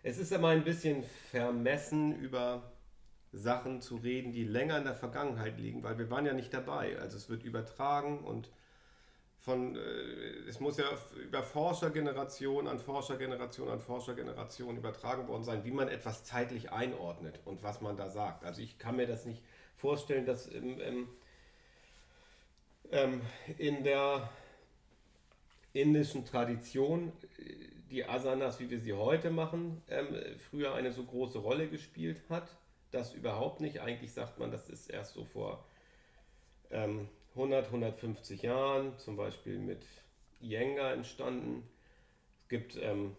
S3: Es ist immer ein bisschen vermessen, über Sachen zu reden, die länger in der Vergangenheit liegen, weil wir waren ja nicht dabei. Also es wird übertragen und von, äh, es muss ja über Forschergeneration an Forschergeneration an Forschergeneration übertragen worden sein, wie man etwas zeitlich einordnet und was man da sagt. Also ich kann mir das nicht vorstellen, dass im ähm, in der indischen Tradition äh, die Asanas, wie wir sie heute machen, ähm, früher eine so große Rolle gespielt hat. Das überhaupt nicht. Eigentlich sagt man, das ist erst so vor ähm, 100, 150 Jahren, zum Beispiel mit Iyengar entstanden. Es gibt ähm,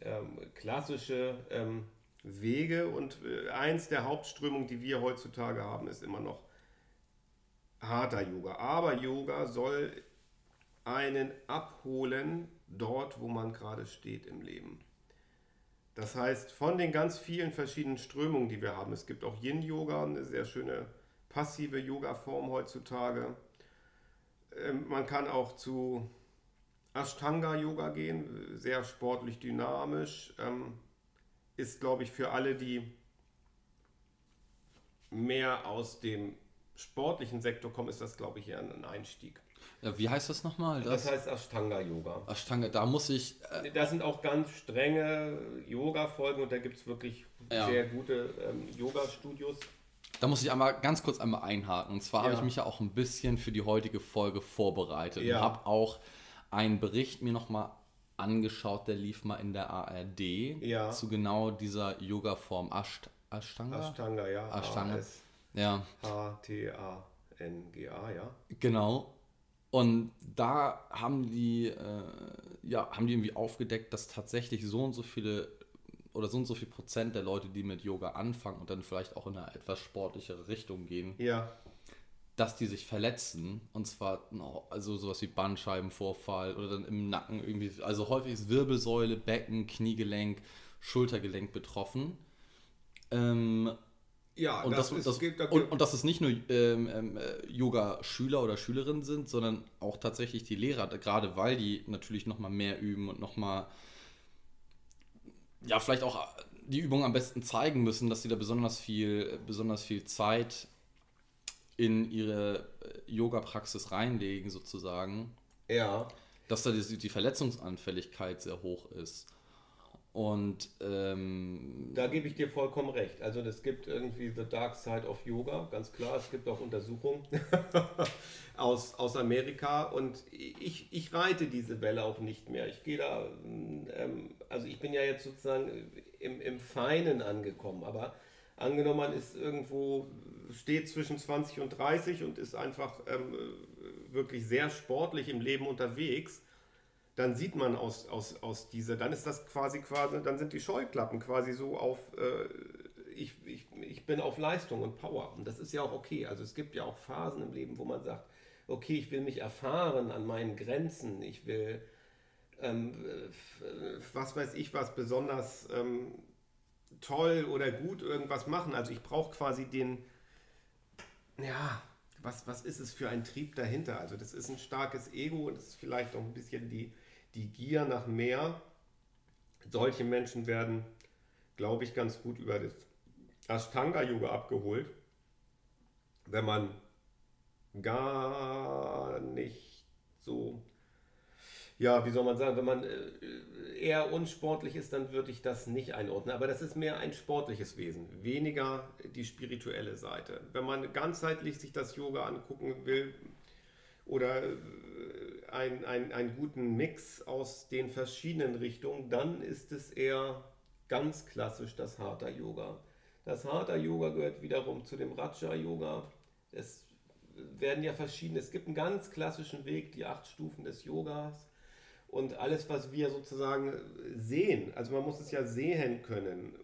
S3: ähm, klassische ähm, Wege und äh, eins der Hauptströmungen, die wir heutzutage haben, ist immer noch harter Yoga. Aber Yoga soll einen abholen dort, wo man gerade steht im Leben. Das heißt, von den ganz vielen verschiedenen Strömungen, die wir haben, es gibt auch Yin-Yoga, eine sehr schöne passive Yoga-Form heutzutage. Ähm, man kann auch zu Ashtanga-Yoga gehen, sehr sportlich dynamisch. Ähm, ist, glaube ich, für alle, die mehr aus dem sportlichen Sektor kommen, ist das, glaube ich, eher ein Einstieg.
S2: Ja, wie heißt das nochmal?
S3: Das, das heißt Ashtanga-Yoga.
S2: Ashtanga, da muss ich.
S3: Äh, da sind auch ganz strenge Yoga-Folgen und da gibt es wirklich ja. sehr gute ähm, Yoga-Studios.
S2: Da muss ich einmal ganz kurz einmal einhaken. Und zwar ja. habe ich mich ja auch ein bisschen für die heutige Folge vorbereitet ja. und habe auch einen Bericht mir nochmal angeschaut, der lief mal in der ARD ja. zu genau dieser Yoga-Form Asht Ashtanga.
S3: Ashtanga, ja.
S2: Ashtanga. Ja.
S3: H-T-A-N-G-A, ja.
S2: Genau. Und da haben die, äh, ja, haben die irgendwie aufgedeckt, dass tatsächlich so und so viele oder so und so viel Prozent der Leute, die mit Yoga anfangen und dann vielleicht auch in eine etwas sportlichere Richtung gehen,
S3: ja.
S2: dass die sich verletzen. Und zwar also sowas wie Bandscheibenvorfall oder dann im Nacken irgendwie. Also häufig ist Wirbelsäule, Becken, Kniegelenk, Schultergelenk betroffen. Ähm,
S3: ja,
S2: und das, das, das gibt, und, und dass es nicht nur ähm, ähm, äh, Yoga-Schüler oder Schülerinnen sind, sondern auch tatsächlich die Lehrer, gerade weil die natürlich nochmal mehr üben und nochmal, ja, vielleicht auch die Übung am besten zeigen müssen, dass sie da besonders viel, besonders viel Zeit in ihre äh, Yoga-Praxis reinlegen, sozusagen.
S3: Ja.
S2: Dass da die, die Verletzungsanfälligkeit sehr hoch ist. Und ähm,
S3: da gebe ich dir vollkommen recht. Also es gibt irgendwie The Dark Side of Yoga, ganz klar. Es gibt auch Untersuchungen aus, aus Amerika und ich, ich reite diese Welle auch nicht mehr. Ich gehe da, ähm, also ich bin ja jetzt sozusagen im, im Feinen angekommen, aber angenommen, man ist irgendwo, steht zwischen 20 und 30 und ist einfach ähm, wirklich sehr sportlich im Leben unterwegs dann sieht man aus, aus, aus dieser, dann ist das quasi quasi, dann sind die Scheuklappen quasi so auf, äh, ich, ich, ich bin auf Leistung und Power. Und das ist ja auch okay. Also es gibt ja auch Phasen im Leben, wo man sagt, okay, ich will mich erfahren an meinen Grenzen, ich will ähm, was weiß ich was, besonders ähm, toll oder gut irgendwas machen. Also ich brauche quasi den, ja, was, was ist es für ein Trieb dahinter? Also das ist ein starkes Ego und das ist vielleicht auch ein bisschen die, die Gier nach mehr. Solche Menschen werden, glaube ich, ganz gut über das Ashtanga-Yoga abgeholt, wenn man gar nicht so ja, wie soll man sagen, wenn man äh, eher unsportlich ist, dann würde ich das nicht einordnen. Aber das ist mehr ein sportliches Wesen, weniger die spirituelle Seite. Wenn man ganzheitlich sich das Yoga angucken will oder äh, ein, ein, einen guten Mix aus den verschiedenen Richtungen, dann ist es eher ganz klassisch das Hatha Yoga. Das Hatha Yoga gehört wiederum zu dem Raja Yoga. Es werden ja verschiedene, es gibt einen ganz klassischen Weg, die acht Stufen des Yogas und alles, was wir sozusagen sehen, also man muss es ja sehen können.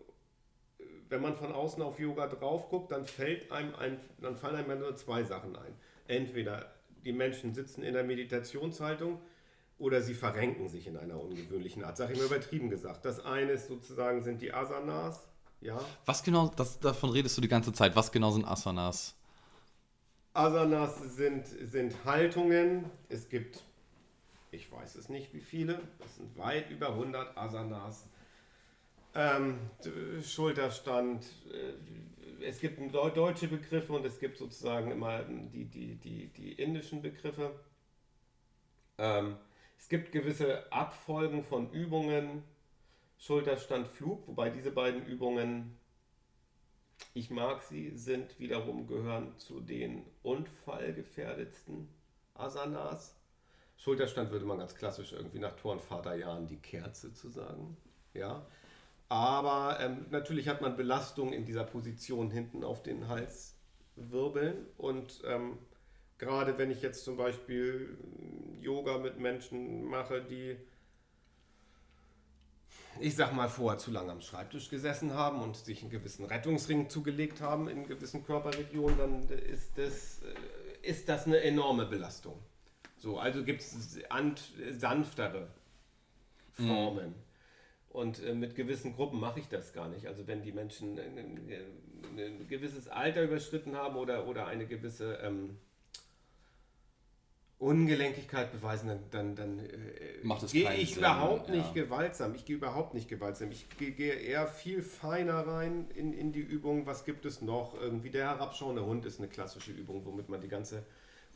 S3: Wenn man von außen auf Yoga drauf guckt, dann fällt einem ein, dann fallen einem nur zwei Sachen ein. Entweder die Menschen sitzen in der Meditationshaltung oder sie verrenken sich in einer ungewöhnlichen Art. Sag ich mal übertrieben gesagt. Das eine ist sozusagen sind die Asanas. Ja.
S2: Was genau, das, davon redest du die ganze Zeit. Was genau sind Asanas?
S3: Asanas sind, sind Haltungen. Es gibt ich weiß es nicht, wie viele. Das sind weit über 100 Asanas. Ähm, Schulterstand. Es gibt deutsche Begriffe und es gibt sozusagen immer die, die, die, die indischen Begriffe. Ähm, es gibt gewisse Abfolgen von Übungen. Schulterstand, Flug, wobei diese beiden Übungen, ich mag sie, sind wiederum gehören zu den unfallgefährdetsten Asanas. Schulterstand würde man ganz klassisch irgendwie nach Tor- und Vaterjahren die Kerze zu sagen. Ja. Aber ähm, natürlich hat man Belastung in dieser Position hinten auf den Halswirbeln. Und ähm, gerade wenn ich jetzt zum Beispiel Yoga mit Menschen mache, die, ich sag mal, vorher zu lange am Schreibtisch gesessen haben und sich einen gewissen Rettungsring zugelegt haben in gewissen Körperregionen, dann ist das, äh, ist das eine enorme Belastung. So, also gibt es sanftere Formen. Mhm. Und äh, mit gewissen Gruppen mache ich das gar nicht. Also wenn die Menschen ein, ein, ein gewisses Alter überschritten haben oder, oder eine gewisse ähm, Ungelenkigkeit beweisen, dann, dann, dann äh, gehe ich Sinn, überhaupt ja. nicht gewaltsam. Ich gehe überhaupt nicht gewaltsam. Ich gehe eher viel feiner rein in, in die Übung. Was gibt es noch? Irgendwie der herabschauende Hund ist eine klassische Übung, womit man die ganze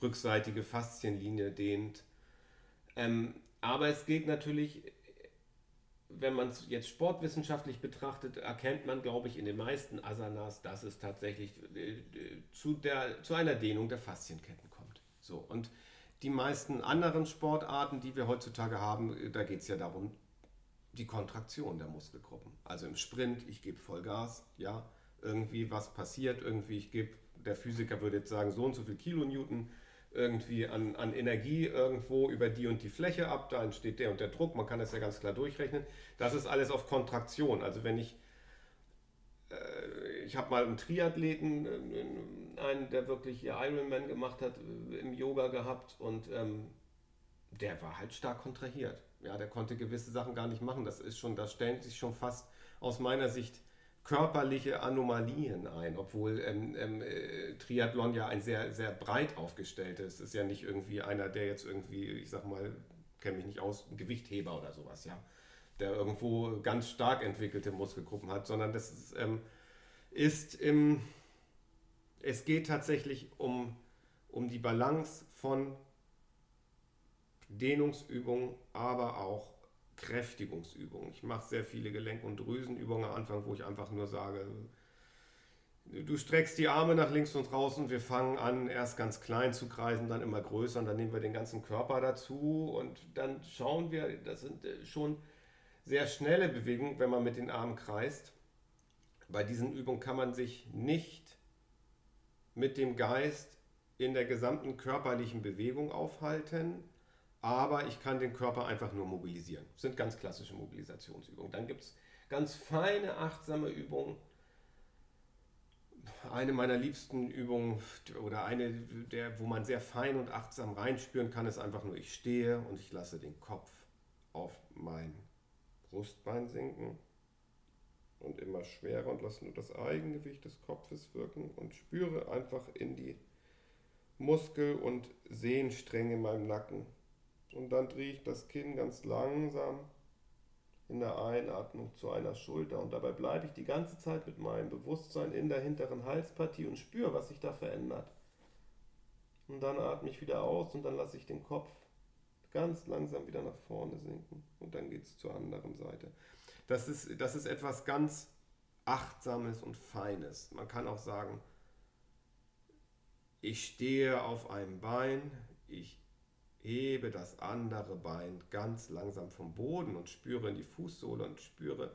S3: rückseitige Faszienlinie dehnt. Ähm, aber es geht natürlich, wenn man es jetzt sportwissenschaftlich betrachtet, erkennt man, glaube ich, in den meisten Asanas, dass es tatsächlich äh, zu, der, zu einer Dehnung der Faszienketten kommt. So, und die meisten anderen Sportarten, die wir heutzutage haben, äh, da geht es ja darum, die Kontraktion der Muskelgruppen. Also im Sprint, ich gebe Vollgas, ja, irgendwie was passiert, irgendwie ich gebe, der Physiker würde jetzt sagen, so und so viel Kilonewton, irgendwie an, an Energie irgendwo über die und die Fläche ab, da entsteht der und der Druck, man kann das ja ganz klar durchrechnen. Das ist alles auf Kontraktion. Also wenn ich, äh, ich habe mal einen Triathleten, äh, einen, der wirklich hier Ironman gemacht hat, äh, im Yoga gehabt und ähm, der war halt stark kontrahiert. Ja, der konnte gewisse Sachen gar nicht machen. Das ist schon, das stellt sich schon fast aus meiner Sicht körperliche Anomalien ein, obwohl ähm, ähm, äh, Triathlon ja ein sehr, sehr breit aufgestelltes ist. Ja nicht irgendwie einer, der jetzt irgendwie, ich sag mal, kenne mich nicht aus, ein Gewichtheber oder sowas, ja, der irgendwo ganz stark entwickelte Muskelgruppen hat, sondern das ist, ähm, ist im, es geht tatsächlich um, um die Balance von Dehnungsübungen, aber auch Kräftigungsübungen. Ich mache sehr viele Gelenk- und Drüsenübungen am Anfang, wo ich einfach nur sage, du streckst die Arme nach links und raus und wir fangen an, erst ganz klein zu kreisen, dann immer größer und dann nehmen wir den ganzen Körper dazu und dann schauen wir, das sind äh, schon sehr schnelle Bewegungen, wenn man mit den Armen kreist. Bei diesen Übungen kann man sich nicht mit dem Geist in der gesamten körperlichen Bewegung aufhalten, aber ich kann den Körper einfach nur mobilisieren. Das sind ganz klassische Mobilisationsübungen. Dann gibt es ganz feine, achtsame Übungen. Eine meiner liebsten Übungen oder eine, der, wo man sehr fein und achtsam reinspüren kann, ist einfach nur, ich stehe und ich lasse den Kopf auf mein Brustbein sinken und immer schwerer und lasse nur das Eigengewicht des Kopfes wirken und spüre einfach in die Muskel- und Sehnenstränge in meinem Nacken. Und dann drehe ich das Kinn ganz langsam in der Einatmung zu einer Schulter und dabei bleibe ich die ganze Zeit mit meinem Bewusstsein in der hinteren Halspartie und spüre, was sich da verändert. Und dann atme ich wieder aus und dann lasse ich den Kopf ganz langsam wieder nach vorne sinken und dann geht es zur anderen Seite. Das ist, das ist etwas ganz Achtsames und Feines. Man kann auch sagen, ich stehe auf einem Bein, ich hebe das andere Bein ganz langsam vom Boden und spüre in die Fußsohle und spüre,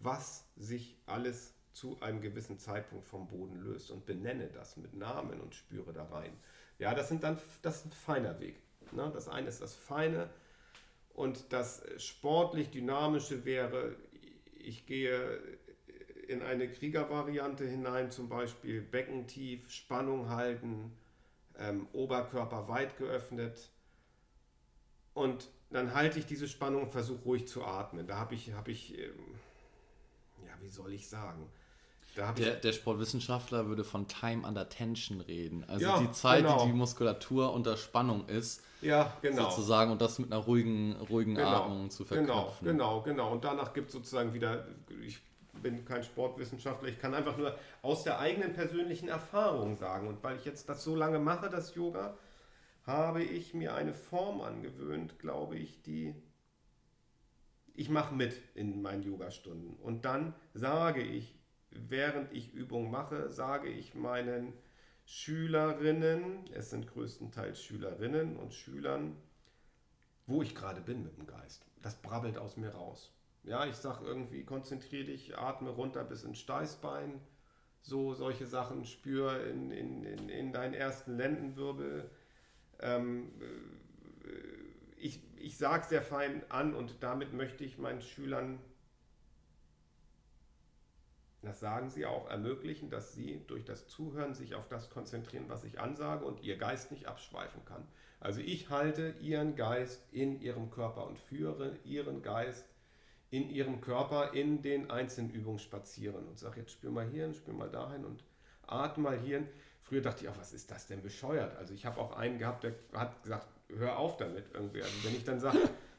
S3: was sich alles zu einem gewissen Zeitpunkt vom Boden löst und benenne das mit Namen und spüre da rein. Ja, das sind dann das ist ein feiner Weg. Ne? Das eine ist das Feine und das sportlich dynamische wäre, ich gehe in eine Kriegervariante hinein, zum Beispiel Beckentief, Spannung halten, ähm, Oberkörper weit geöffnet und dann halte ich diese Spannung und versuche ruhig zu atmen. Da habe ich, habe ich, ähm, ja, wie soll ich sagen?
S2: Der, der, Sportwissenschaftler würde von Time under Tension reden. Also
S3: Ja,
S2: die Zeit,
S3: genau.
S2: die die Muskulatur unter Spannung ist,
S3: Ja, genau.
S2: sozusagen, und das mit einer ruhigen, ruhigen
S3: Genau,
S2: Atmung zu
S3: Genau,
S2: verknüpfen.
S3: genau, genau. Und danach gibt es sozusagen wieder, ich bin kein Sportwissenschaftler, ich kann einfach nur aus der eigenen persönlichen Erfahrung sagen. Und weil ich jetzt das so lange mache, das Yoga, habe ich mir eine Form angewöhnt, glaube ich, die ich mache mit in meinen Yogastunden. Und dann sage ich, während ich Übungen mache, sage ich meinen Schülerinnen, es sind größtenteils Schülerinnen und Schülern, wo ich gerade bin mit dem Geist. Das brabbelt aus mir raus. Ja, ich sage irgendwie, konzentriere dich, atme runter bis ins Steißbein. So, solche Sachen, spür in, in, in, in deinen ersten Lendenwirbel. Ähm, äh, ich ich sage sehr fein an und damit möchte ich meinen Schülern, das sagen sie auch, ermöglichen, dass sie durch das Zuhören sich auf das konzentrieren, was ich ansage und ihr Geist nicht abschweifen kann. Also ich halte ihren Geist in ihrem Körper und führe ihren Geist in ihrem Körper in den einzelnen Übungen spazieren und sage jetzt spür mal hierhin, spür mal dahin und atme mal hierhin. Früher dachte ich auch, was ist das denn bescheuert? Also ich habe auch einen gehabt, der hat gesagt, hör auf damit irgendwie. Also wenn ich dann sage,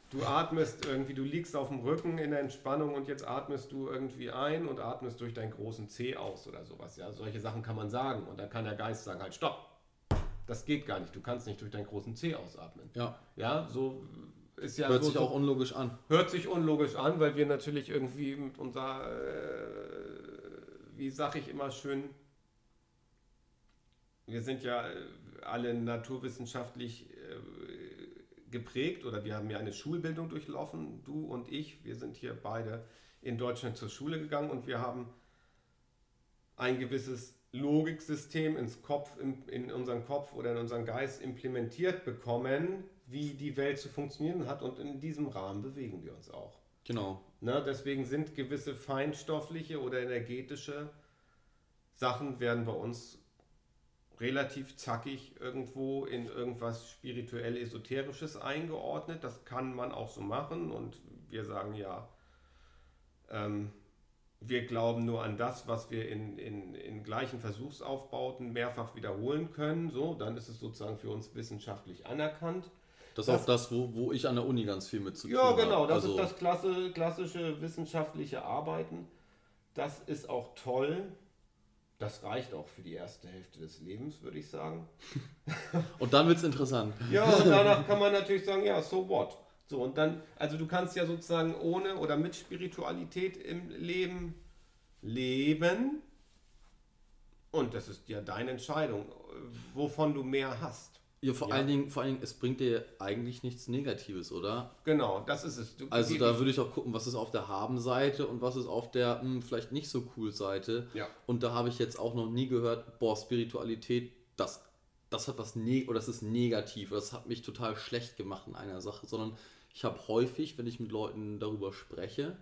S3: du atmest irgendwie, du liegst auf dem Rücken in der Entspannung und jetzt atmest du irgendwie ein und atmest durch deinen großen Zeh aus oder sowas. Ja, solche Sachen kann man sagen und dann kann der Geist sagen, halt stopp. Das geht gar nicht. Du kannst nicht durch deinen großen Zeh ausatmen.
S2: Ja,
S3: Ja, so ist ja
S2: hört
S3: so,
S2: sich auch unlogisch an.
S3: hört sich unlogisch an, weil wir natürlich irgendwie mit unserer, äh, wie sag ich immer schön, wir sind ja äh, alle naturwissenschaftlich äh, geprägt oder wir haben ja eine Schulbildung durchlaufen, du und ich. Wir sind hier beide in Deutschland zur Schule gegangen und wir haben ein gewisses Logiksystem ins Kopf, in, in unseren Kopf oder in unseren Geist implementiert bekommen, wie die Welt zu funktionieren hat und in diesem Rahmen bewegen wir uns auch.
S2: Genau.
S3: Ne, deswegen sind gewisse feinstoffliche oder energetische Sachen werden bei uns relativ zackig irgendwo in irgendwas spirituell esoterisches eingeordnet. Das kann man auch so machen und wir sagen ja, ähm, wir glauben nur an das, was wir in, in, in gleichen Versuchsaufbauten mehrfach wiederholen können. So, dann ist es sozusagen für uns wissenschaftlich anerkannt.
S2: Das ist auch das, wo, wo ich an der Uni ganz viel mit zu tun
S3: Ja,
S2: habe.
S3: genau, das
S2: Also,
S3: ist das klasse, klassische wissenschaftliche Arbeiten. Das ist auch toll. Das reicht auch für die erste Hälfte des Lebens, würde ich sagen.
S2: Und dann wird es interessant.
S3: Ja, und danach kann man natürlich sagen, ja, so what? So, und dann, also du kannst ja sozusagen ohne oder mit Spiritualität im Leben leben. Und das ist ja deine Entscheidung, wovon du mehr hast.
S2: Ja, vor,
S3: Ja.
S2: Allen Dingen, vor allen Dingen, es bringt dir eigentlich nichts Negatives, oder?
S3: Genau, das ist es. Du,
S2: Also da würde ich auch gucken, was ist auf der Haben-Seite und was ist auf der hm, vielleicht nicht so cool Seite.
S3: Ja.
S2: Und da habe ich jetzt auch noch nie gehört, boah, Spiritualität, das, das hat was ne oder das ist negativ, oder das hat mich total schlecht gemacht in einer Sache, sondern ich habe häufig, wenn ich mit Leuten darüber spreche,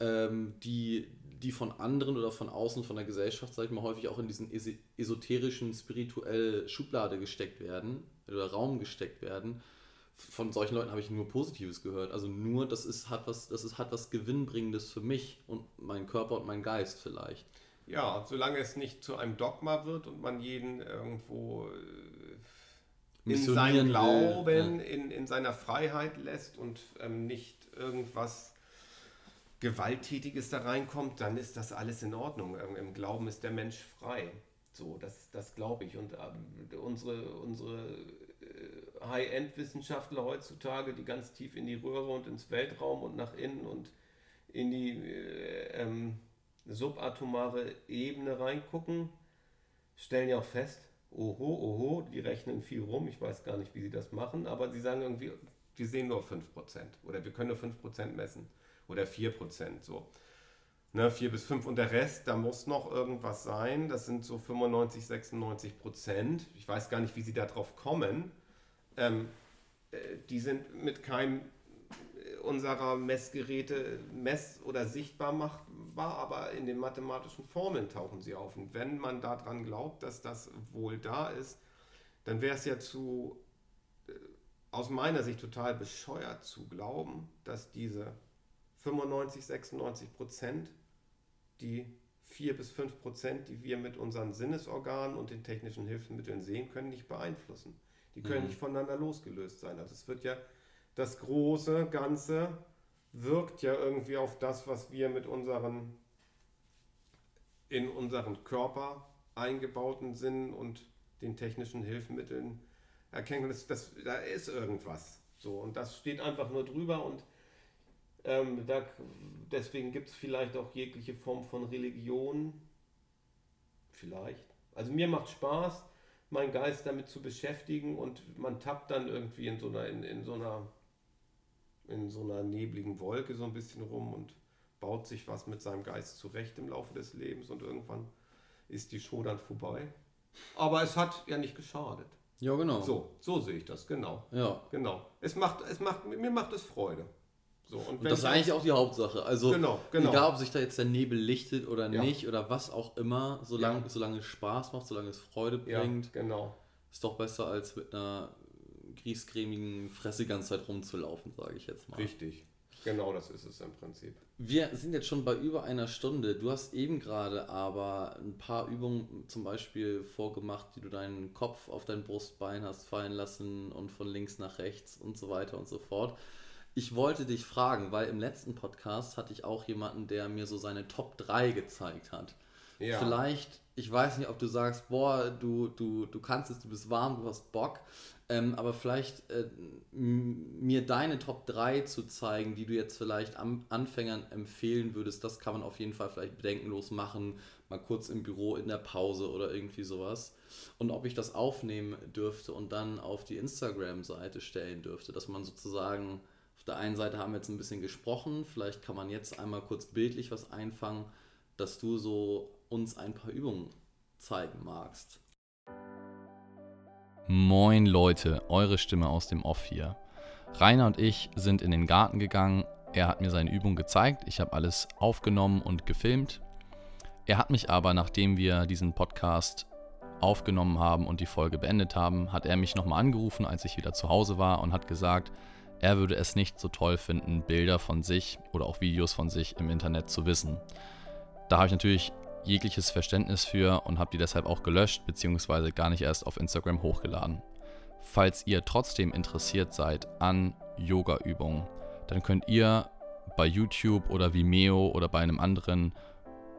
S2: ähm, die, die von anderen oder von außen, von der Gesellschaft, sag ich mal, häufig auch in diesen esi- esoterischen, spirituell Schublade gesteckt werden oder Raum gesteckt werden, von solchen Leuten habe ich nur Positives gehört. Also nur, das ist, hat was, das ist, hat was Gewinnbringendes für mich und meinen Körper und meinen Geist vielleicht.
S3: Ja, solange es nicht zu einem Dogma wird und man jeden irgendwo äh, in seinem Glauben, ja. in, in seiner Freiheit lässt und ähm, nicht irgendwas Gewalttätiges da reinkommt, dann ist das alles in Ordnung. Im Glauben ist der Mensch frei. So, das, das glaube ich. Und äh, unsere, unsere äh, High-End-Wissenschaftler heutzutage, die ganz tief in die Röhre und ins Weltraum und nach innen und in die äh, ähm, subatomare Ebene reingucken, stellen ja auch fest, oho, oho, die rechnen viel rum, ich weiß gar nicht, wie sie das machen, aber sie sagen irgendwie, wir sehen nur 5% oder wir können nur 5% messen oder 4%, so. Ne, 4 bis 5 und der Rest, da muss noch irgendwas sein, das sind so 95, 96 Prozent, ich weiß gar nicht, wie sie darauf kommen, ähm, äh, die sind mit keinem unserer Messgeräte mess- oder sichtbar machbar, aber in den mathematischen Formeln tauchen sie auf. Und wenn man daran glaubt, dass das wohl da ist, dann wäre es ja zu, äh, aus meiner Sicht total bescheuert zu glauben, dass diese 95, 96 Prozent, die 4 bis 5 Prozent, die wir mit unseren Sinnesorganen und den technischen Hilfsmitteln sehen können, nicht beeinflussen. Die können mhm. nicht voneinander losgelöst sein. Also es wird ja das große Ganze wirkt ja irgendwie auf das, was wir mit unseren in unseren Körper eingebauten Sinn und den technischen Hilfsmitteln erkennen. Das, das, da ist irgendwas. So, und das steht einfach nur drüber und ähm, da, deswegen gibt es vielleicht auch jegliche Form von Religion. Vielleicht. Also mir macht Spaß, meinen Geist damit zu beschäftigen und man tappt dann irgendwie in so einer, in, in so einer in so einer nebligen Wolke so ein bisschen rum und baut sich was mit seinem Geist zurecht im Laufe des Lebens und irgendwann ist die Show dann vorbei. Aber es hat ja nicht geschadet.
S2: Ja, genau.
S3: So, so sehe ich das, genau.
S2: Ja.
S3: Genau. Es macht, es macht, mir macht es Freude.
S2: So, und, und das ist eigentlich auch die Hauptsache. Also genau, genau. egal, ob sich da jetzt der Nebel lichtet oder ja. nicht oder was auch immer, solange, ja. solange es Spaß macht, solange es Freude bringt,
S3: ja, genau.
S2: ist doch besser als mit einer griesgrämigen Fresse die ganze Zeit rumzulaufen, sage ich jetzt mal.
S3: Richtig. Genau das ist es im Prinzip.
S2: Wir sind jetzt schon bei über einer Stunde. Du hast eben gerade aber ein paar Übungen zum Beispiel vorgemacht, die du deinen Kopf auf dein Brustbein hast fallen lassen und von links nach rechts und so weiter und so fort. Ich wollte dich fragen, weil im letzten Podcast hatte ich auch jemanden, der mir so seine Top 3 gezeigt hat. Ja. Vielleicht, ich weiß nicht, ob du sagst, boah, du, du, du kannst es, du bist warm, du hast Bock. Ähm, aber vielleicht äh, mir deine Top 3 zu zeigen, die du jetzt vielleicht am Anfängern empfehlen würdest, das kann man auf jeden Fall vielleicht bedenkenlos machen, mal kurz im Büro in der Pause oder irgendwie sowas. Und ob ich das aufnehmen dürfte und dann auf die Instagram-Seite stellen dürfte, dass man sozusagen, auf der einen Seite haben wir jetzt ein bisschen gesprochen, vielleicht kann man jetzt einmal kurz bildlich was einfangen, dass du so uns ein paar Übungen zeigen magst. Moin Leute, eure Stimme aus dem Off hier. Rainer und ich sind in den Garten gegangen. Er hat mir seine Übung gezeigt. Ich habe alles aufgenommen und gefilmt. Er hat mich aber, nachdem wir diesen Podcast aufgenommen haben und die Folge beendet haben, hat er mich nochmal angerufen, als ich wieder zu Hause war und hat gesagt, er würde es nicht so toll finden, Bilder von sich oder auch Videos von sich im Internet zu wissen. Da habe ich natürlich jegliches Verständnis für und habe die deshalb auch gelöscht bzw. gar nicht erst auf Instagram hochgeladen. Falls ihr trotzdem interessiert seid an Yoga-Übungen, dann könnt ihr bei YouTube oder Vimeo oder bei einem anderen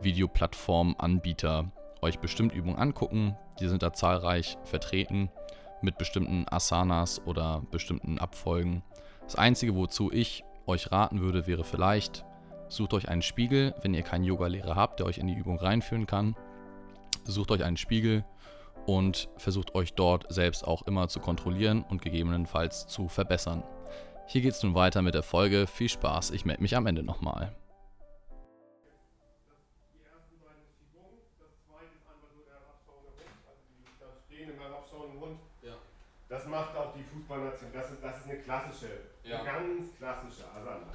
S2: Videoplattform-Anbieter euch bestimmt Übungen angucken. Die sind da zahlreich vertreten mit bestimmten Asanas oder bestimmten Abfolgen. Das Einzige, wozu ich euch raten würde, wäre vielleicht Sucht euch einen Spiegel, wenn ihr keinen Yogalehrer habt, der euch in die Übung reinführen kann. Sucht euch einen Spiegel und versucht euch dort selbst auch immer zu kontrollieren und gegebenenfalls zu verbessern. Hier geht es nun weiter mit der Folge. Viel Spaß, ich melde mich am Ende nochmal.
S3: Das macht auch die Fußballnation. Das ist, das ist eine klassische, ja. ganz klassische Asana.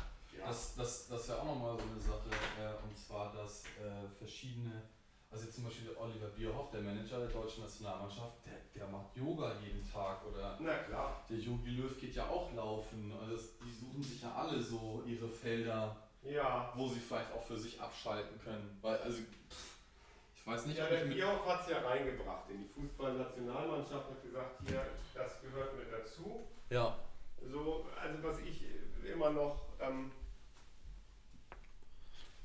S2: Das, das, das wäre auch nochmal so eine Sache, äh, und zwar, dass äh, verschiedene Also zum Beispiel Oliver Bierhoff, der Manager der deutschen Nationalmannschaft, der, der macht Yoga jeden Tag oder
S3: Na klar.
S2: der Jogi Löw geht ja auch laufen. Also das, die suchen sich ja alle so ihre Felder,
S3: Ja.
S2: wo sie vielleicht auch für sich abschalten können. Weil, also, pff, ich weiß nicht,
S3: Ja,
S2: ob
S3: der Bierhoff hat es ja reingebracht in die Fußballnationalmannschaft hat gesagt, hier, das gehört mit dazu.
S2: ja,
S3: So, also was ich immer noch ähm,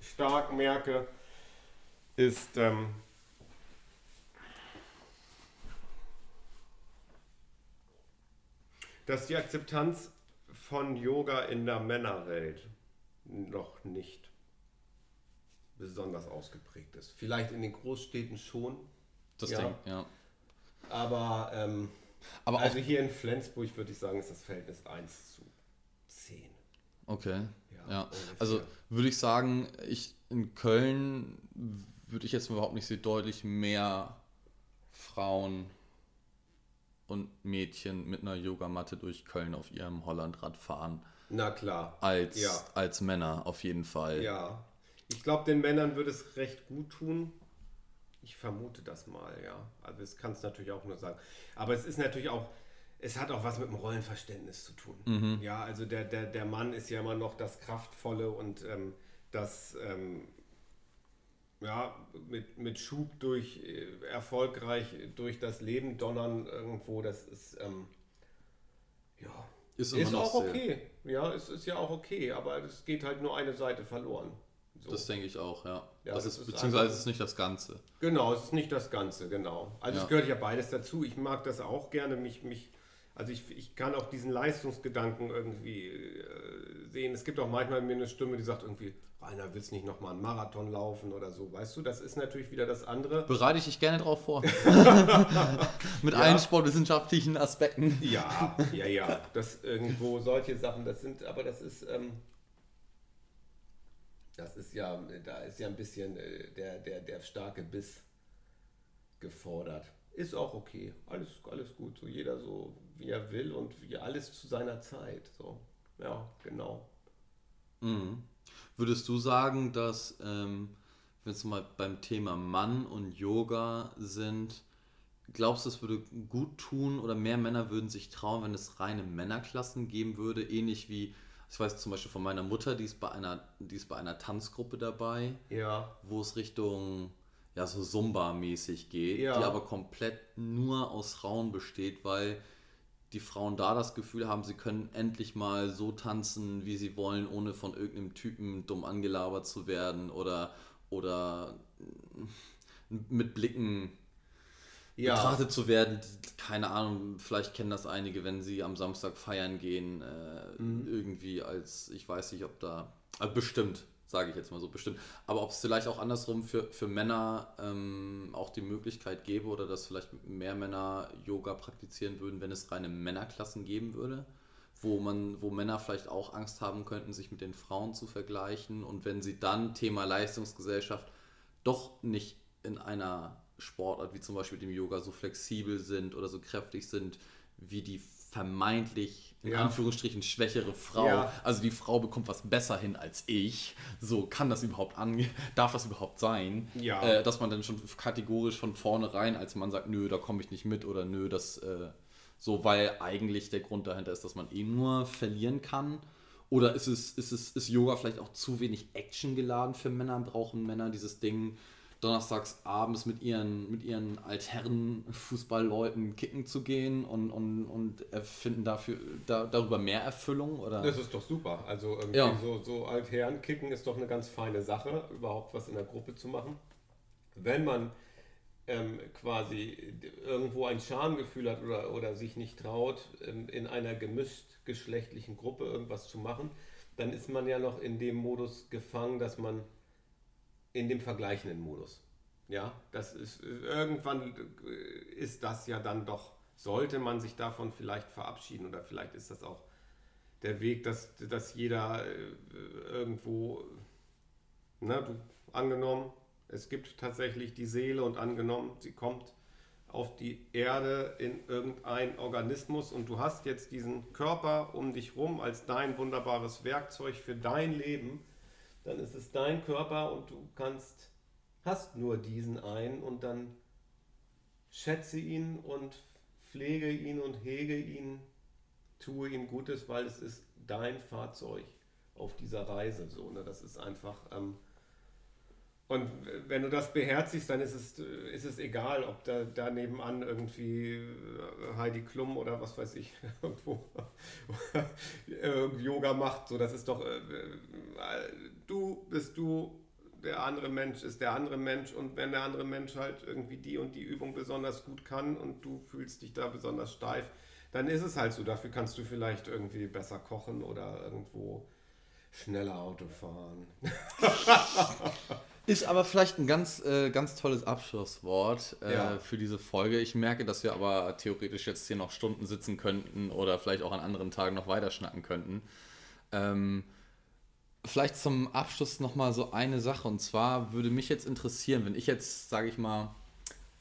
S3: stark merke, ist, ähm, dass die Akzeptanz von Yoga in der Männerwelt noch nicht besonders ausgeprägt ist. Vielleicht in den Großstädten schon,
S2: das
S3: Ja.
S2: Ding, ja.
S3: aber ähm,
S2: Aber
S3: also hier in Flensburg würde ich sagen, ist das Verhältnis 1 zu 10.
S2: auch, okay.
S3: Ja,
S2: Ja, also würde ich sagen, ich in Köln würde ich jetzt überhaupt nicht so deutlich mehr Frauen und Mädchen mit einer Yogamatte durch Köln auf ihrem Hollandrad fahren
S3: Na klar.
S2: als,
S3: Ja.
S2: als Männer auf jeden Fall.
S3: Ja. Ich glaube, den Männern würde es recht gut tun. Ich vermute das mal, ja. Also das kann es natürlich auch nur sagen. Aber es ist natürlich auch, es hat auch was mit dem Rollenverständnis zu tun.
S2: Mhm.
S3: Ja, also der, der, der Mann ist ja immer noch das Kraftvolle und ähm, das ähm, ja, mit, mit Schub durch äh, erfolgreich durch das Leben donnern irgendwo, das ist ähm, ja,
S2: Ist
S3: ist, auch okay. Ja, es ist ja auch okay, aber es geht halt nur eine Seite verloren. So.
S2: Das denke ich auch, ja.
S3: Ja,
S2: das,
S3: das
S2: ist,
S3: ist
S2: beziehungsweise es ist nicht das Ganze.
S3: Genau, es ist nicht das Ganze, genau. Also
S2: Ja.
S3: es gehört ja beides dazu. Ich mag das auch gerne, mich, mich, also ich, ich kann auch diesen Leistungsgedanken irgendwie äh, sehen. Es gibt auch manchmal mir eine Stimme, die sagt irgendwie, Rainer, willst nicht nochmal einen Marathon laufen oder so, weißt du? Das ist natürlich wieder das andere.
S2: Bereite ich dich gerne drauf vor. Mit
S3: Ja.
S2: allen sportwissenschaftlichen Aspekten.
S3: Ja, ja, ja. Das irgendwo solche Sachen, das sind, aber das ist, ähm, das ist ja, da ist ja ein bisschen äh, der, der, der starke Biss gefordert. Ist auch okay. Alles, alles gut. So jeder so, wie er will und wie alles zu seiner Zeit. So. Ja, genau.
S2: Mhm. Würdest du sagen, dass, ähm, wenn wir mal beim Thema Mann und Yoga sind, glaubst du, es würde gut tun oder mehr Männer würden sich trauen, wenn es reine Männerklassen geben würde? Ähnlich wie, ich weiß zum Beispiel von meiner Mutter, die ist bei einer, die ist bei einer Tanzgruppe dabei,
S3: Ja.
S2: wo es Richtung ja so Zumba-mäßig geht,
S3: Ja.
S2: die aber komplett nur aus Frauen besteht, weil die Frauen da das Gefühl haben, sie können endlich mal so tanzen, wie sie wollen, ohne von irgendeinem Typen dumm angelabert zu werden oder, oder mit Blicken
S3: Ja.
S2: betrachtet zu werden. Keine Ahnung, vielleicht kennen das einige, wenn sie am Samstag feiern gehen, äh,
S3: Mhm.
S2: irgendwie als, ich weiß nicht, ob da, äh, bestimmt, sage ich jetzt mal so, bestimmt. Aber ob es vielleicht auch andersrum für, für Männer ähm, auch die Möglichkeit gäbe oder dass vielleicht mehr Männer Yoga praktizieren würden, wenn es reine Männerklassen geben würde, wo man, wo Männer vielleicht auch Angst haben könnten, sich mit den Frauen zu vergleichen und wenn sie dann Thema Leistungsgesellschaft doch nicht in einer Sportart wie zum Beispiel dem Yoga so flexibel sind oder so kräftig sind wie die vermeintlich in
S3: Ja.
S2: Anführungsstrichen schwächere Frau.
S3: Ja.
S2: Also die Frau bekommt was besser hin als ich. So kann das überhaupt ange darf das überhaupt sein?
S3: Ja.
S2: Äh, dass man dann schon kategorisch von vornherein als Mann sagt, nö, da komme ich nicht mit oder nö, das äh, so, weil eigentlich der Grund dahinter ist, dass man eh nur verlieren kann. Oder ist es, ist es, ist Yoga vielleicht auch zu wenig Action geladen für Männer? Brauchen Männer dieses Ding, donnerstags abends mit ihren, mit ihren altherren Fußballleuten kicken zu gehen und, und, und finden dafür, da, darüber mehr Erfüllung? Oder?
S3: Das ist doch super. Also irgendwie
S2: Ja.
S3: so, so Altherren kicken ist doch eine ganz feine Sache, überhaupt was in der Gruppe zu machen. Wenn man ähm, quasi irgendwo ein Schamgefühl hat oder, oder sich nicht traut, ähm, in einer gemischt geschlechtlichen Gruppe irgendwas zu machen, dann ist man ja noch in dem Modus gefangen, dass man in dem vergleichenden Modus. Ja, das ist irgendwann ist das ja dann doch, sollte man sich davon vielleicht verabschieden oder vielleicht ist das auch der Weg, dass, dass jeder äh, irgendwo, na, du, angenommen, es gibt tatsächlich die Seele und angenommen, sie kommt auf die Erde in irgendein Organismus und du hast jetzt diesen Körper um dich rum als dein wunderbares Werkzeug für dein Leben, dann ist es dein Körper und du kannst hast nur diesen einen und dann schätze ihn und pflege ihn und hege ihn, tue ihm Gutes, weil es ist dein Fahrzeug auf dieser Reise. So, ne? Das ist einfach. Ähm, und wenn du das beherzigst, dann ist es, ist es egal, ob da, da nebenan irgendwie äh, Heidi Klum oder was weiß ich irgendwo Yoga macht. So, das ist doch, äh, du bist du, der andere Mensch ist der andere Mensch und wenn der andere Mensch halt irgendwie die und die Übung besonders gut kann und du fühlst dich da besonders steif, dann ist es halt so. Dafür kannst du vielleicht irgendwie besser kochen oder irgendwo schneller Auto fahren.
S2: Ist aber vielleicht ein ganz, äh, ganz tolles Abschlusswort äh,
S3: Ja.
S2: für diese Folge. Ich merke, dass wir aber theoretisch jetzt hier noch Stunden sitzen könnten oder vielleicht auch an anderen Tagen noch weiter schnacken könnten. Ähm, vielleicht zum Abschluss nochmal so eine Sache. Und zwar würde mich jetzt interessieren, wenn ich jetzt, sage ich mal,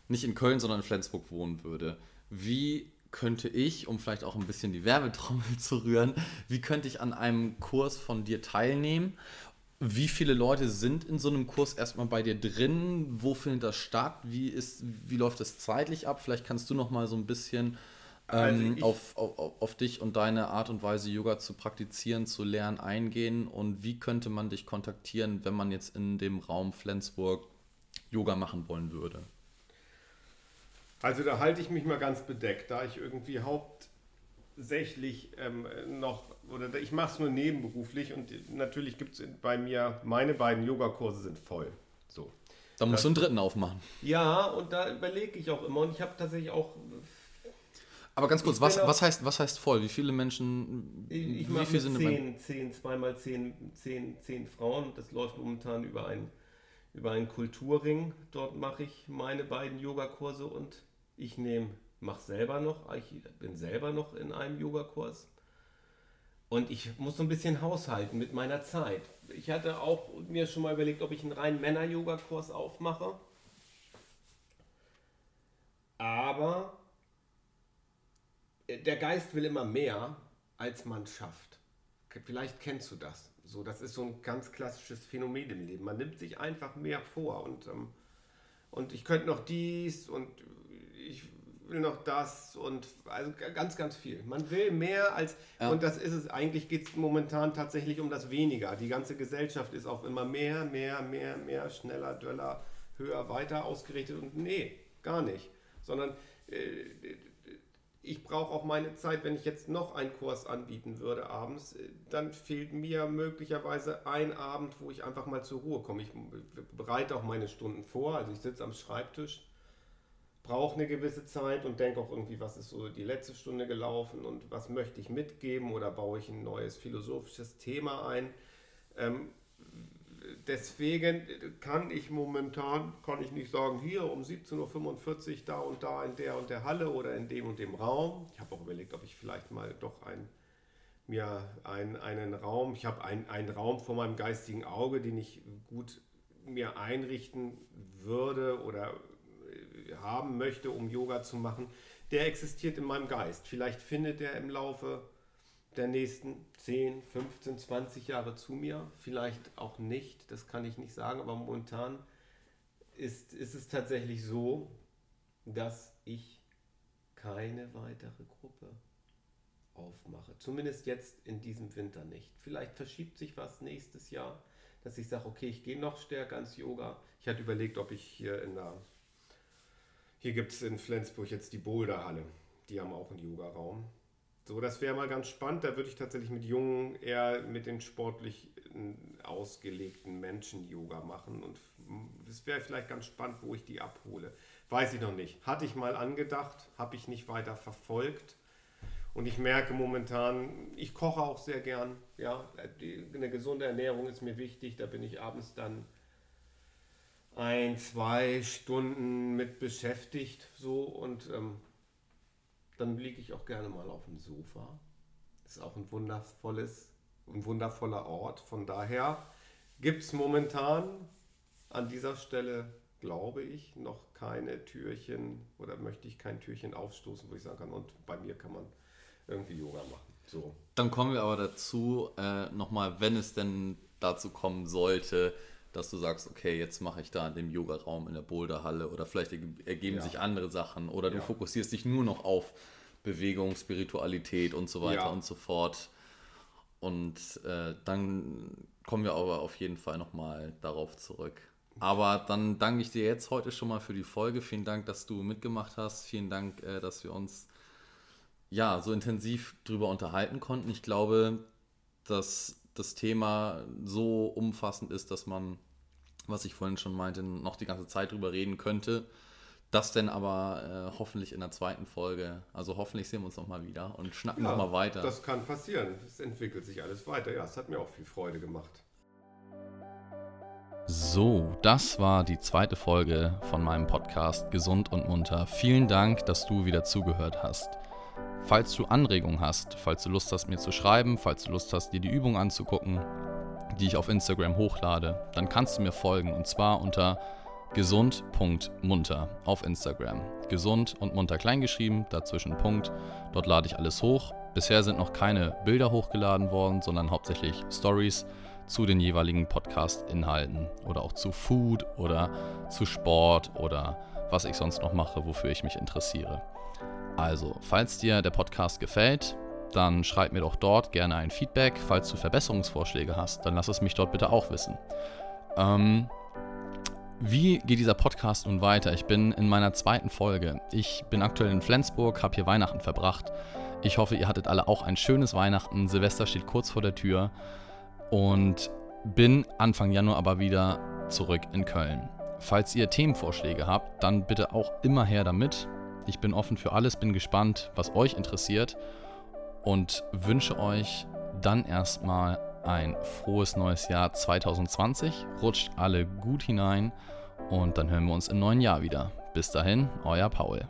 S2: nicht in Köln, sondern in Flensburg wohnen würde, wie könnte ich, um vielleicht auch ein bisschen die Werbetrommel zu rühren, wie könnte ich an einem Kurs von dir teilnehmen? Wie viele Leute sind in so einem Kurs erstmal bei dir drin? Wo findet das statt? Wie, ist, wie läuft das zeitlich ab? Vielleicht kannst du noch mal so ein bisschen ähm,
S3: ich-
S2: auf, auf, auf dich und deine Art und Weise, Yoga zu praktizieren, zu lernen, eingehen. Und wie könnte man dich kontaktieren, wenn man jetzt in dem Raum Flensburg Yoga machen wollen würde?
S3: Also da halte ich mich mal ganz bedeckt, da ich irgendwie hauptsächlich ähm, noch, oder ich mache es nur nebenberuflich und natürlich gibt es bei mir, meine beiden Yogakurse sind voll. So.
S2: Da musst du einen dritten aufmachen.
S3: Ja, und da überlege ich auch immer und ich habe tatsächlich auch,
S2: Aber ganz kurz, was, was, heißt, was heißt voll? Wie viele Menschen,
S3: ich, ich
S2: wie
S3: mache
S2: viel
S3: mit
S2: sind in
S3: 10, 10, zweimal 10, 10, 10 Frauen, das läuft momentan über einen, über einen Kulturring, dort mache ich meine beiden Yogakurse und ich nehme, mache selber noch, ich bin selber noch in einem Yogakurs. Und ich muss so ein bisschen haushalten mit meiner Zeit. Ich hatte auch mir schon mal überlegt, ob ich einen reinen Männer-Yoga-Kurs aufmache. Aber der Geist will immer mehr, als man schafft. Vielleicht kennst du das. So, das ist so ein ganz klassisches Phänomen im Leben. Man nimmt sich einfach mehr vor und, ähm, und ich könnte noch dies und ich will noch das und also ganz, ganz viel. Man will mehr als
S2: Ja.
S3: und das ist es. Eigentlich geht es momentan tatsächlich um das Weniger. Die ganze Gesellschaft ist auf immer mehr, mehr, mehr, mehr, schneller, döller, höher, weiter ausgerichtet und nee, gar nicht. Sondern äh, ich brauche auch meine Zeit, wenn ich jetzt noch einen Kurs anbieten würde abends, äh, dann fehlt mir möglicherweise ein Abend, wo ich einfach mal zur Ruhe komme. Ich bereite auch meine Stunden vor, also ich sitze am Schreibtisch, brauche eine gewisse Zeit und denke auch irgendwie, was ist so die letzte Stunde gelaufen und was möchte ich mitgeben oder baue ich ein neues philosophisches Thema ein. Ähm, deswegen kann ich momentan, kann ich nicht sagen, hier um 17.45 Uhr da und da in der und der Halle oder in dem und dem Raum. Ich habe auch überlegt, ob ich vielleicht mal doch ein, mir ein, einen Raum, ich habe ein, einen Raum vor meinem geistigen Auge, den ich gut mir einrichten würde oder äh, haben möchte, um Yoga zu machen. Der existiert in meinem Geist. Vielleicht findet er im Laufe der nächsten 10, 15, 20 Jahre zu mir. Vielleicht auch nicht, das kann ich nicht sagen, aber momentan ist, ist es tatsächlich so, dass ich keine weitere Gruppe aufmache. Zumindest jetzt in diesem Winter nicht. Vielleicht verschiebt sich was nächstes Jahr, dass ich sage, okay, ich gehe noch stärker ins Yoga. Ich hatte überlegt, ob ich hier in der, hier gibt es in Flensburg jetzt die Boulderhalle. Die haben auch einen Yoga-Raum. So, das wäre mal ganz spannend. Da würde ich tatsächlich mit jungen, eher mit den sportlich ausgelegten Menschen Yoga machen. Und es wäre vielleicht ganz spannend, wo ich die abhole. Weiß ich noch nicht. Hatte ich mal angedacht, habe ich nicht weiter verfolgt. Und ich merke momentan, ich koche auch sehr gern. Ja, eine gesunde Ernährung ist mir wichtig. Da bin ich abends dann ein, zwei Stunden mit beschäftigt. So und ähm, dann liege ich auch gerne mal auf dem Sofa. Ist auch ein wundervolles, ein wundervoller Ort. Von daher gibt es momentan an dieser Stelle, glaube ich, noch keine Türchen oder möchte ich kein Türchen aufstoßen, wo ich sagen kann, und bei mir kann man irgendwie Yoga machen. So.
S2: Dann kommen wir aber dazu, äh, nochmal, wenn es denn dazu kommen sollte, dass du sagst, okay, jetzt mache ich da in dem Yoga-Raum in der Boulderhalle oder vielleicht ergeben ja. sich andere Sachen oder du ja. fokussierst dich nur noch auf Bewegung, Spiritualität und so weiter ja. und so fort. Und äh, dann kommen wir aber auf jeden Fall nochmal darauf zurück. Aber dann danke ich dir jetzt heute schon mal für die Folge. Vielen Dank, dass du mitgemacht hast. Vielen Dank, äh, dass wir uns ja so intensiv darüber unterhalten konnten. Ich glaube, dass das Thema so umfassend ist, dass man, was ich vorhin schon meinte, noch die ganze Zeit drüber reden könnte. Das denn aber äh, hoffentlich in der zweiten Folge. Also hoffentlich sehen wir uns nochmal wieder und schnacken ja, nochmal weiter.
S3: Das kann passieren. Es entwickelt sich alles weiter. Ja, es hat mir auch viel Freude gemacht.
S2: So, das war die zweite Folge von meinem Podcast Gesund und Munter. Vielen Dank, dass du wieder zugehört hast. Falls du Anregungen hast, falls du Lust hast, mir zu schreiben, falls du Lust hast, dir die Übung anzugucken, die ich auf Instagram hochlade, dann kannst du mir folgen und zwar unter gesund.munter auf Instagram. Gesund und munter kleingeschrieben, dazwischen Punkt. Dort lade ich alles hoch. Bisher sind noch keine Bilder hochgeladen worden, sondern hauptsächlich Stories zu den jeweiligen Podcast-Inhalten oder auch zu Food oder zu Sport oder was ich sonst noch mache, wofür ich mich interessiere. Also, falls dir der Podcast gefällt, dann schreib mir doch dort gerne ein Feedback. Falls du Verbesserungsvorschläge hast, dann lass es mich dort bitte auch wissen. Ähm, wie geht dieser Podcast nun weiter? Ich bin in meiner zweiten Folge. Ich bin aktuell in Flensburg, habe hier Weihnachten verbracht. Ich hoffe, ihr hattet alle auch ein schönes Weihnachten. Silvester steht kurz vor der Tür und bin Anfang Januar aber wieder zurück in Köln. Falls ihr Themenvorschläge habt, dann bitte auch immer her damit. Ich bin offen für alles, bin gespannt, was euch interessiert und wünsche euch dann erstmal ein frohes neues Jahr 2020. Rutscht alle gut hinein und dann hören wir uns im neuen Jahr wieder. Bis dahin, euer Paul.